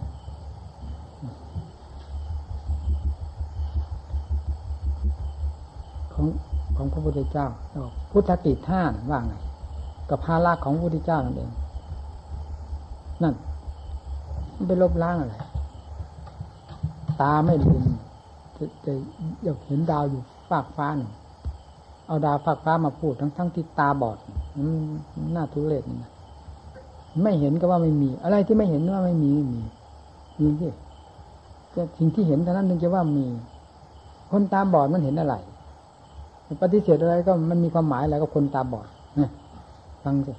ของของพระพุทธเจ้าพุทธติจท่านว่าไงกับภาระของพระพุทธเจ้านั่นเอง นั่นมันไปลบล้างอะไรตาไม่ลืมจะจะอยากเห็นดาวอยู่ฟากฟ้าหนึ่ง เอาดาวฟากฟ้ามาพูดทั้งทั้งที่ตาบอดมันน่าทุเรศนี่นะไม่เห็นก็ว่าไม่มี อะไรที่ไม่เห็นว่าไม่มีไม่มีมีที่แต่สิ่งที่เห็นเท่านั้นนึงจะว่ามี คนตาบอดมันเห็นอะไรปฏิเสธอะไรก็มันมีความหมายอะไรก็คนตาบอดนะฟังสิ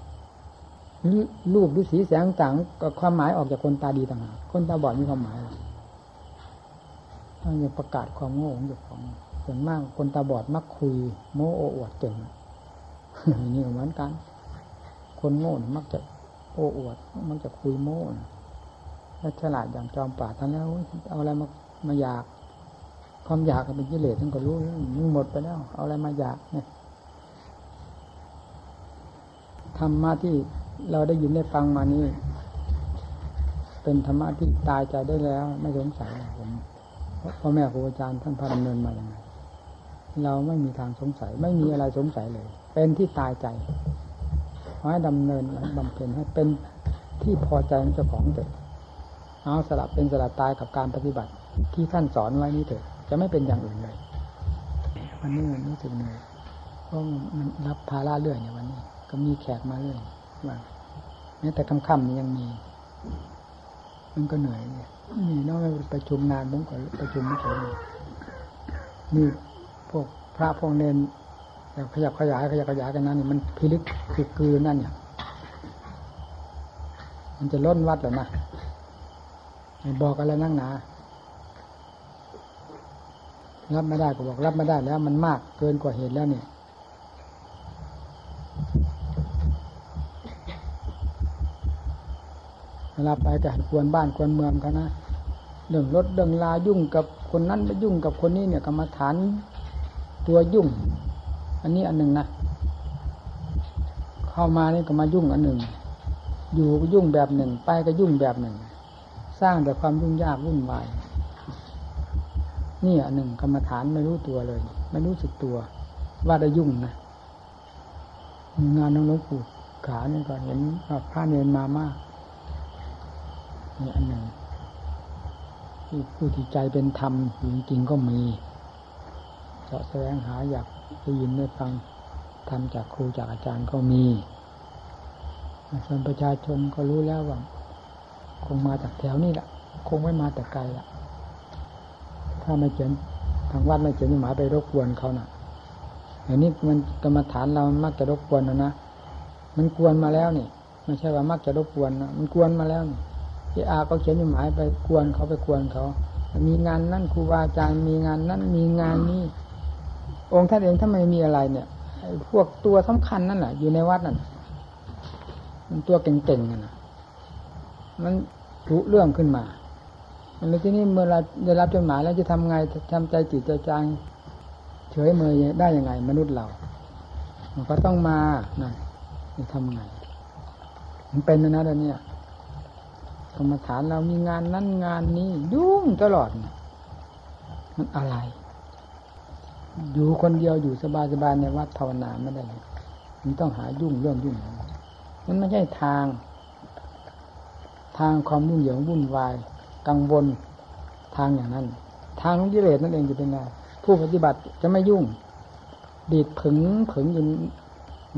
รูปหรือสีแสงต่างก็ความหมายออกจากคนตาดีต่างหากคนตาบอดมีความหมายอะไรต้องอย่าประกาศความโง่ของเจ้าของ ส่วนมากคนตาบอดมักคุย โม้โอ้อวดเก่งนี่เหมือนกัน คนโง่มักจะโอ้อวด มันจะคุยโม้ถ้าฉลาดอย่างจอมป่าท่านแล้วเอาอะไรมามาอยากความอยากเป็นกิเลสท่านก็รู้มันหมดไปแล้ว เอาอะไรมาอยากเนี่ยธรรมะที่เราได้ยินได้ฟังมานี้เป็นธรรมะที่ตายใจได้แล้ว ไม่สงสัยผมพ่อแม่ครูอาจารย์ท่านพาดำเนินมาอย่างไร เราไม่มีทางสงสัย ไม่มีอะไรสงสัยเลย เป็นที่ตายใจขอให้ดำเนินบำเพ็ญให้เป็นที่พอใจของเจ้าของเถิดเอาสลับเป็นสลับตายกับการปฏิบัติ ที่ท่านสอนไว้นี้เถิดจะไม่เป็นอย่างอื่นเลยวันนี้มันรู้สึกเหนื่อยเพราะมันรับภาระเรื่อยเนี่ยวันนี้ ก็มีแขกมาเรื่อยว่าแม้แต่ค่ำๆนี่ยังมี มันก็เหนื่อยเนี่ยนี่นอกจากประชุมนานผมก็ประชุมไม่เฉยนี่ พวกพระพวกเนนขยับขยายขยับขยายกันนั้นนี่มันพิลึกคือคือนั่นเนี่ยมันจะล้นวัดแล้วนะบอกอะไรนั่งหนา รับไม่ได้ก็บอกรับไม่ได้แล้ว มันมากเกินกว่าเหตุแล้วเนี่ยเวลาไปก็ควรบ้านควรเมืองเขานะเรื่องรถเรื่องลายุ่งกับคนนั้นไปยุ่งกับคนนี้เนี่ยกรรมฐาน ตัวยุ่ง อันนี้อันหนึ่งนะ เข้ามานี่ก็มายุ่งอันหนึ่ง อยู่ก็ยุ่งแบบหนึ่ง ไปก็ยุ่งแบบหนึ่ง สร้างแต่ความยุ่งยากวุ่นวาย นี่อันหนึ่งกรรมฐานไม่รู้ตัวเลย ไม่รู้สึกตัว ว่าได้ยุ่งนะ งานน้องหลวงปู่ขาเนี่ยก็เห็นพระเนนมามากนี่อันหนึ่งที่ผู้ที่ใจเป็นธรรมจริงๆก็มี สาะแสวงหาอยากได้ยินได้ฟังทำจากครูจากอาจารย์ก็มีส่วนประชาชนก็รู้แล้วว่าคงมาจากแถวนี้แหละคงไม่มาแต่ไกลละถ้าไม่เขียนทางวัดไม่เขียนหมายไปรบกวนเขานะ่ะอย่างนี้มันกรรมฐานเรามักจะรบกวนนะนะมันกวนมาแล้วนี่ไม่ใช่ว่ามักจะรบกวนนะมันกวนมาแล้วนี่ที่อาก็เขียนหมายไปกวนเขาไปกวนเขา มีงานนั่นครูบาอาจารย์มีงานนั่นมีงานนี้ องค์ท่านเองถ้าไม่มีอะไรเนี่ยพวกตัวสำคัญนั่นแหละอยู่ในวัดนั่นมันตัวเก่งๆนั่นมันรุเรื่องขึ้นมาแล้วที่นี้เมื่อเราได้รับจดหมายแล้วจะทำไงทำใจจิตใจจางเฉยเมยได้ยังไง มนุษย์เรามันก็ต้องมานะจะทำไงมันเป็นนะนะเดี๋ยวนี้กรรมฐานเรามีงานนั้นงานนี้ยุ่งตลอด มันอะไร อยู่คนเดียวอยู่สบายๆในวัดภาวนาไม่ได้มันต้องหายุ่งเรื่องยุ่งมันไม่ใช่ทาง ทางความยุ่งเหยิงวุ่นวาย กังวลทางอย่างนั้น ทางของกิเลสนั่นเองจะเป็นไงผู้ปฏิบัติจะไม่ยุ่ง ดีดผึงผึงอยู่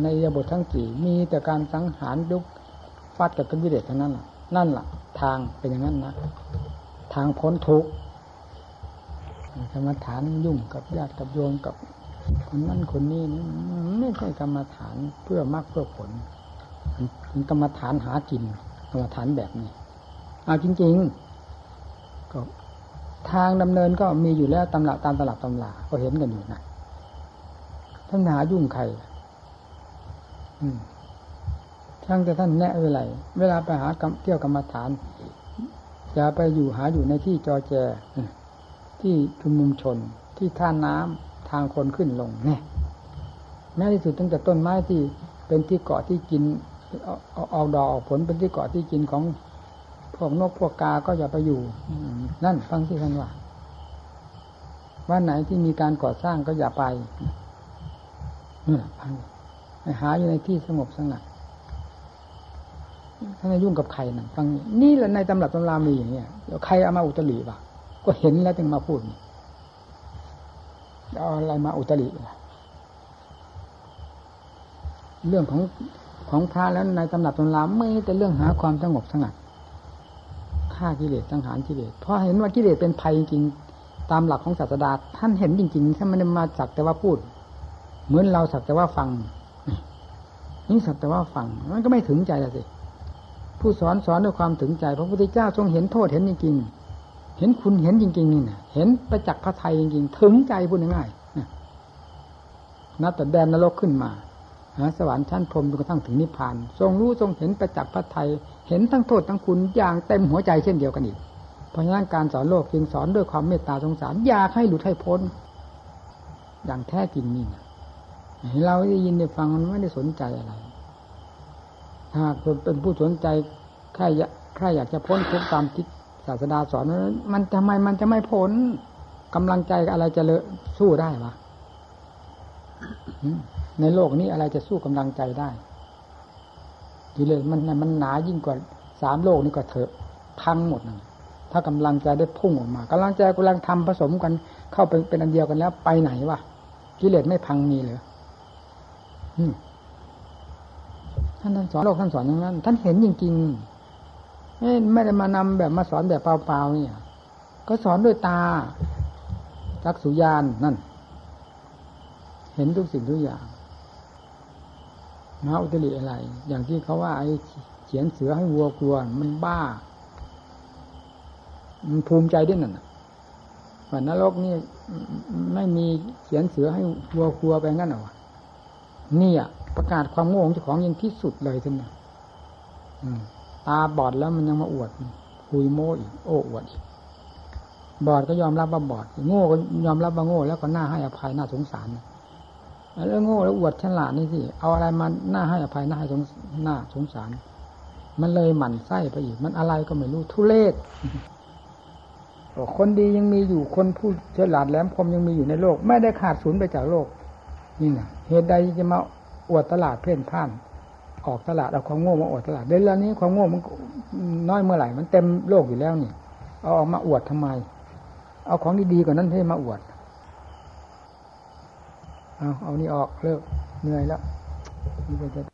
ในยบททั้งสี่มีแต่การสังหารดุกฟาดกับกิเลสทั้งนั้นนั่นแหละทางเป็นอย่างนั้นนะทางพ้นทุกข์ กรรมฐานยุ่งกับญาติกับโยมกับคนนั้นคนนี้นี่ไม่ใช่กรรมฐานเพื่อมรรคเพื่อผลเป็นกรรมฐานหากินกรรมฐานแบบนี้เอาจริงๆก็ทางดำเนินก็มีอยู่แล้วตำราตามตลับตำลาก็เห็นกันอยู่นะท่านหายุ่งใครอืมช่างแต่ท่านแนะเวลาเวลาไปหาเที่ยวกรรมฐานอย่าไปอยู่หาอยู่ในที่จอแจ ที่ชุมนุมชนที่ท่าน้ำทางคนขึ้นลงเนี่ยแม้ที่สุดตั้งแต่ต้นไม้ที่เป็นที่เกาะที่กินเอาเอาดอกออกผลเป็นที่เกาะที่กินของพวกนกพวกกาก็อย่าไปอยู่ นั่นฟังที่ท่านว่าว่าไหนที่มีการก่อสร้างก็อย่าไปนี่แหละพังหาอยู่ในที่สงบสงัดท่านยุ่งกับใครนั่นฟังนี่แหละในตำรับตำรามีอย่างเนี้ยแล้วใครเอามาอุตริวะ ก็เห็นแล้วจึงมาพูดเอาอะไรมาอุตริเรื่องของของพระแล้วในตำรับตำราไม่แต่เรื่องหาความสงบสงัดฆ่ากิเลสสังหารกิเลสเพราะเห็นว่ากิเลสเป็นภัยจริงตามหลักของศาสดาท่านเห็นจริงๆท่านไม่ได้มาสักแต่ว่าพูด เหมือนเราสักแต่ว่าฟังนี่สักแต่ว่าฟังมันก็ไม่ถึงใจละสิผู้สอนสอนด้วยความถึงใจพระพุทธเจ้าทรงเห็นโทษเห็นจริงๆ เห็นคุณเห็นจริง ๆ นี่นะเห็นประจักษ์พระไทยจริงๆ ถึงใจพูดง่ายๆนับแต่แดนนรกขึ้นมาสวรรค์ชั้นพรมจนกระทั่งถึงนิพพาน ทรงรู้ทรงเห็นประจักษ์พระไทยเห็นทั้งโทษทั้งคุณอย่างเต็มหัวใจเช่นเดียวกันอีกเพราะฉะนั้นการสอนโลกจึงสอนด้วยความเมตตาสงสารอยากให้หลุดให้พ้น อย่างแท้จริงนี่นะเราได้ยินได้ฟังมันไม่ได้สนใจอะไรถ้าคนเป็นผู้สนใจใครอยากใครอยากจะพ้นทุกข์ตามที่ศ ศาสดาสอนมันทำไมมันจะไม่พ้นกำลังใจอะไรจะเลอะสู้ได้วะในโลกนี้อะไรจะสู้กำลังใจได้ทีเลยมันมันหนายิ่งกว่าสามโลกนี่ก็เถอะพังหมดนะถ้ากำลังใจได้พุ่งออกมากำลังใจกำลังทำผสมกัน เข้าไปเป็นอันเดียวกันแล้ว ไปไหนวะกิเลสไม่พังมีเลยท่านท่านสอนโลกท่านสอนอย่างนั้น ท่านเห็นจริง ๆ ไม่ได้มานำแบบมาสอนแบบเปล่าๆเนี่ย ก็สอนด้วยตาจักสุญานนั่น เห็นทุกสิ่งทุกอย่างมาอุตริอะไร อย่างที่เขาว่าไอ้เขียนเสือให้วัวกลัวมันบ้า มันภูมิใจด้วยนั่นว่านรกนี่ไม่มีเขียนเสือให้วัวกลัวไปงั้นหรอนี่อะประกาศความโง่ของเจ้าของยิ่งที่สุดเลยท่านนะ ตาบอดแล้วมันยังมาอวดคุยโม้อีกโอ้อวดอีกบอดก็ยอมรับว่าบอดโง่ก็ยอมรับว่าโง่ แล้วก็น่าให้อภัยน่าสงสารแล้วโง่แล้วอวดฉลาดนี่สิเอาอะไรมาน่าให้อภัยน่าให้สงน่าสงสาร มันเลยหมั่นไส้ไปอีก มันอะไรก็ไม่รู้ทุเลศคนดียังมีอยู่คนผู้ฉลาดแหลมคมยังมีอยู่ในโลก ไม่ได้ขาดศูนย์ไปจากโลก นี่นะเหตุใดจะมาอวดตลาดเพ่นพ่าน ออกตลาดเอาความโง่มาอวดตลาดเด้นแล้วนี้ความโง่มันน้อยเมื่อไหร่มันเต็มโลกอยู่แล้วนี่ เอาออกมาอวดทำไม เอาของดีๆกว่านั้นให้มาอวดเอาเอานี่ออกเลิกเหนื่อยแล้วนี่จะ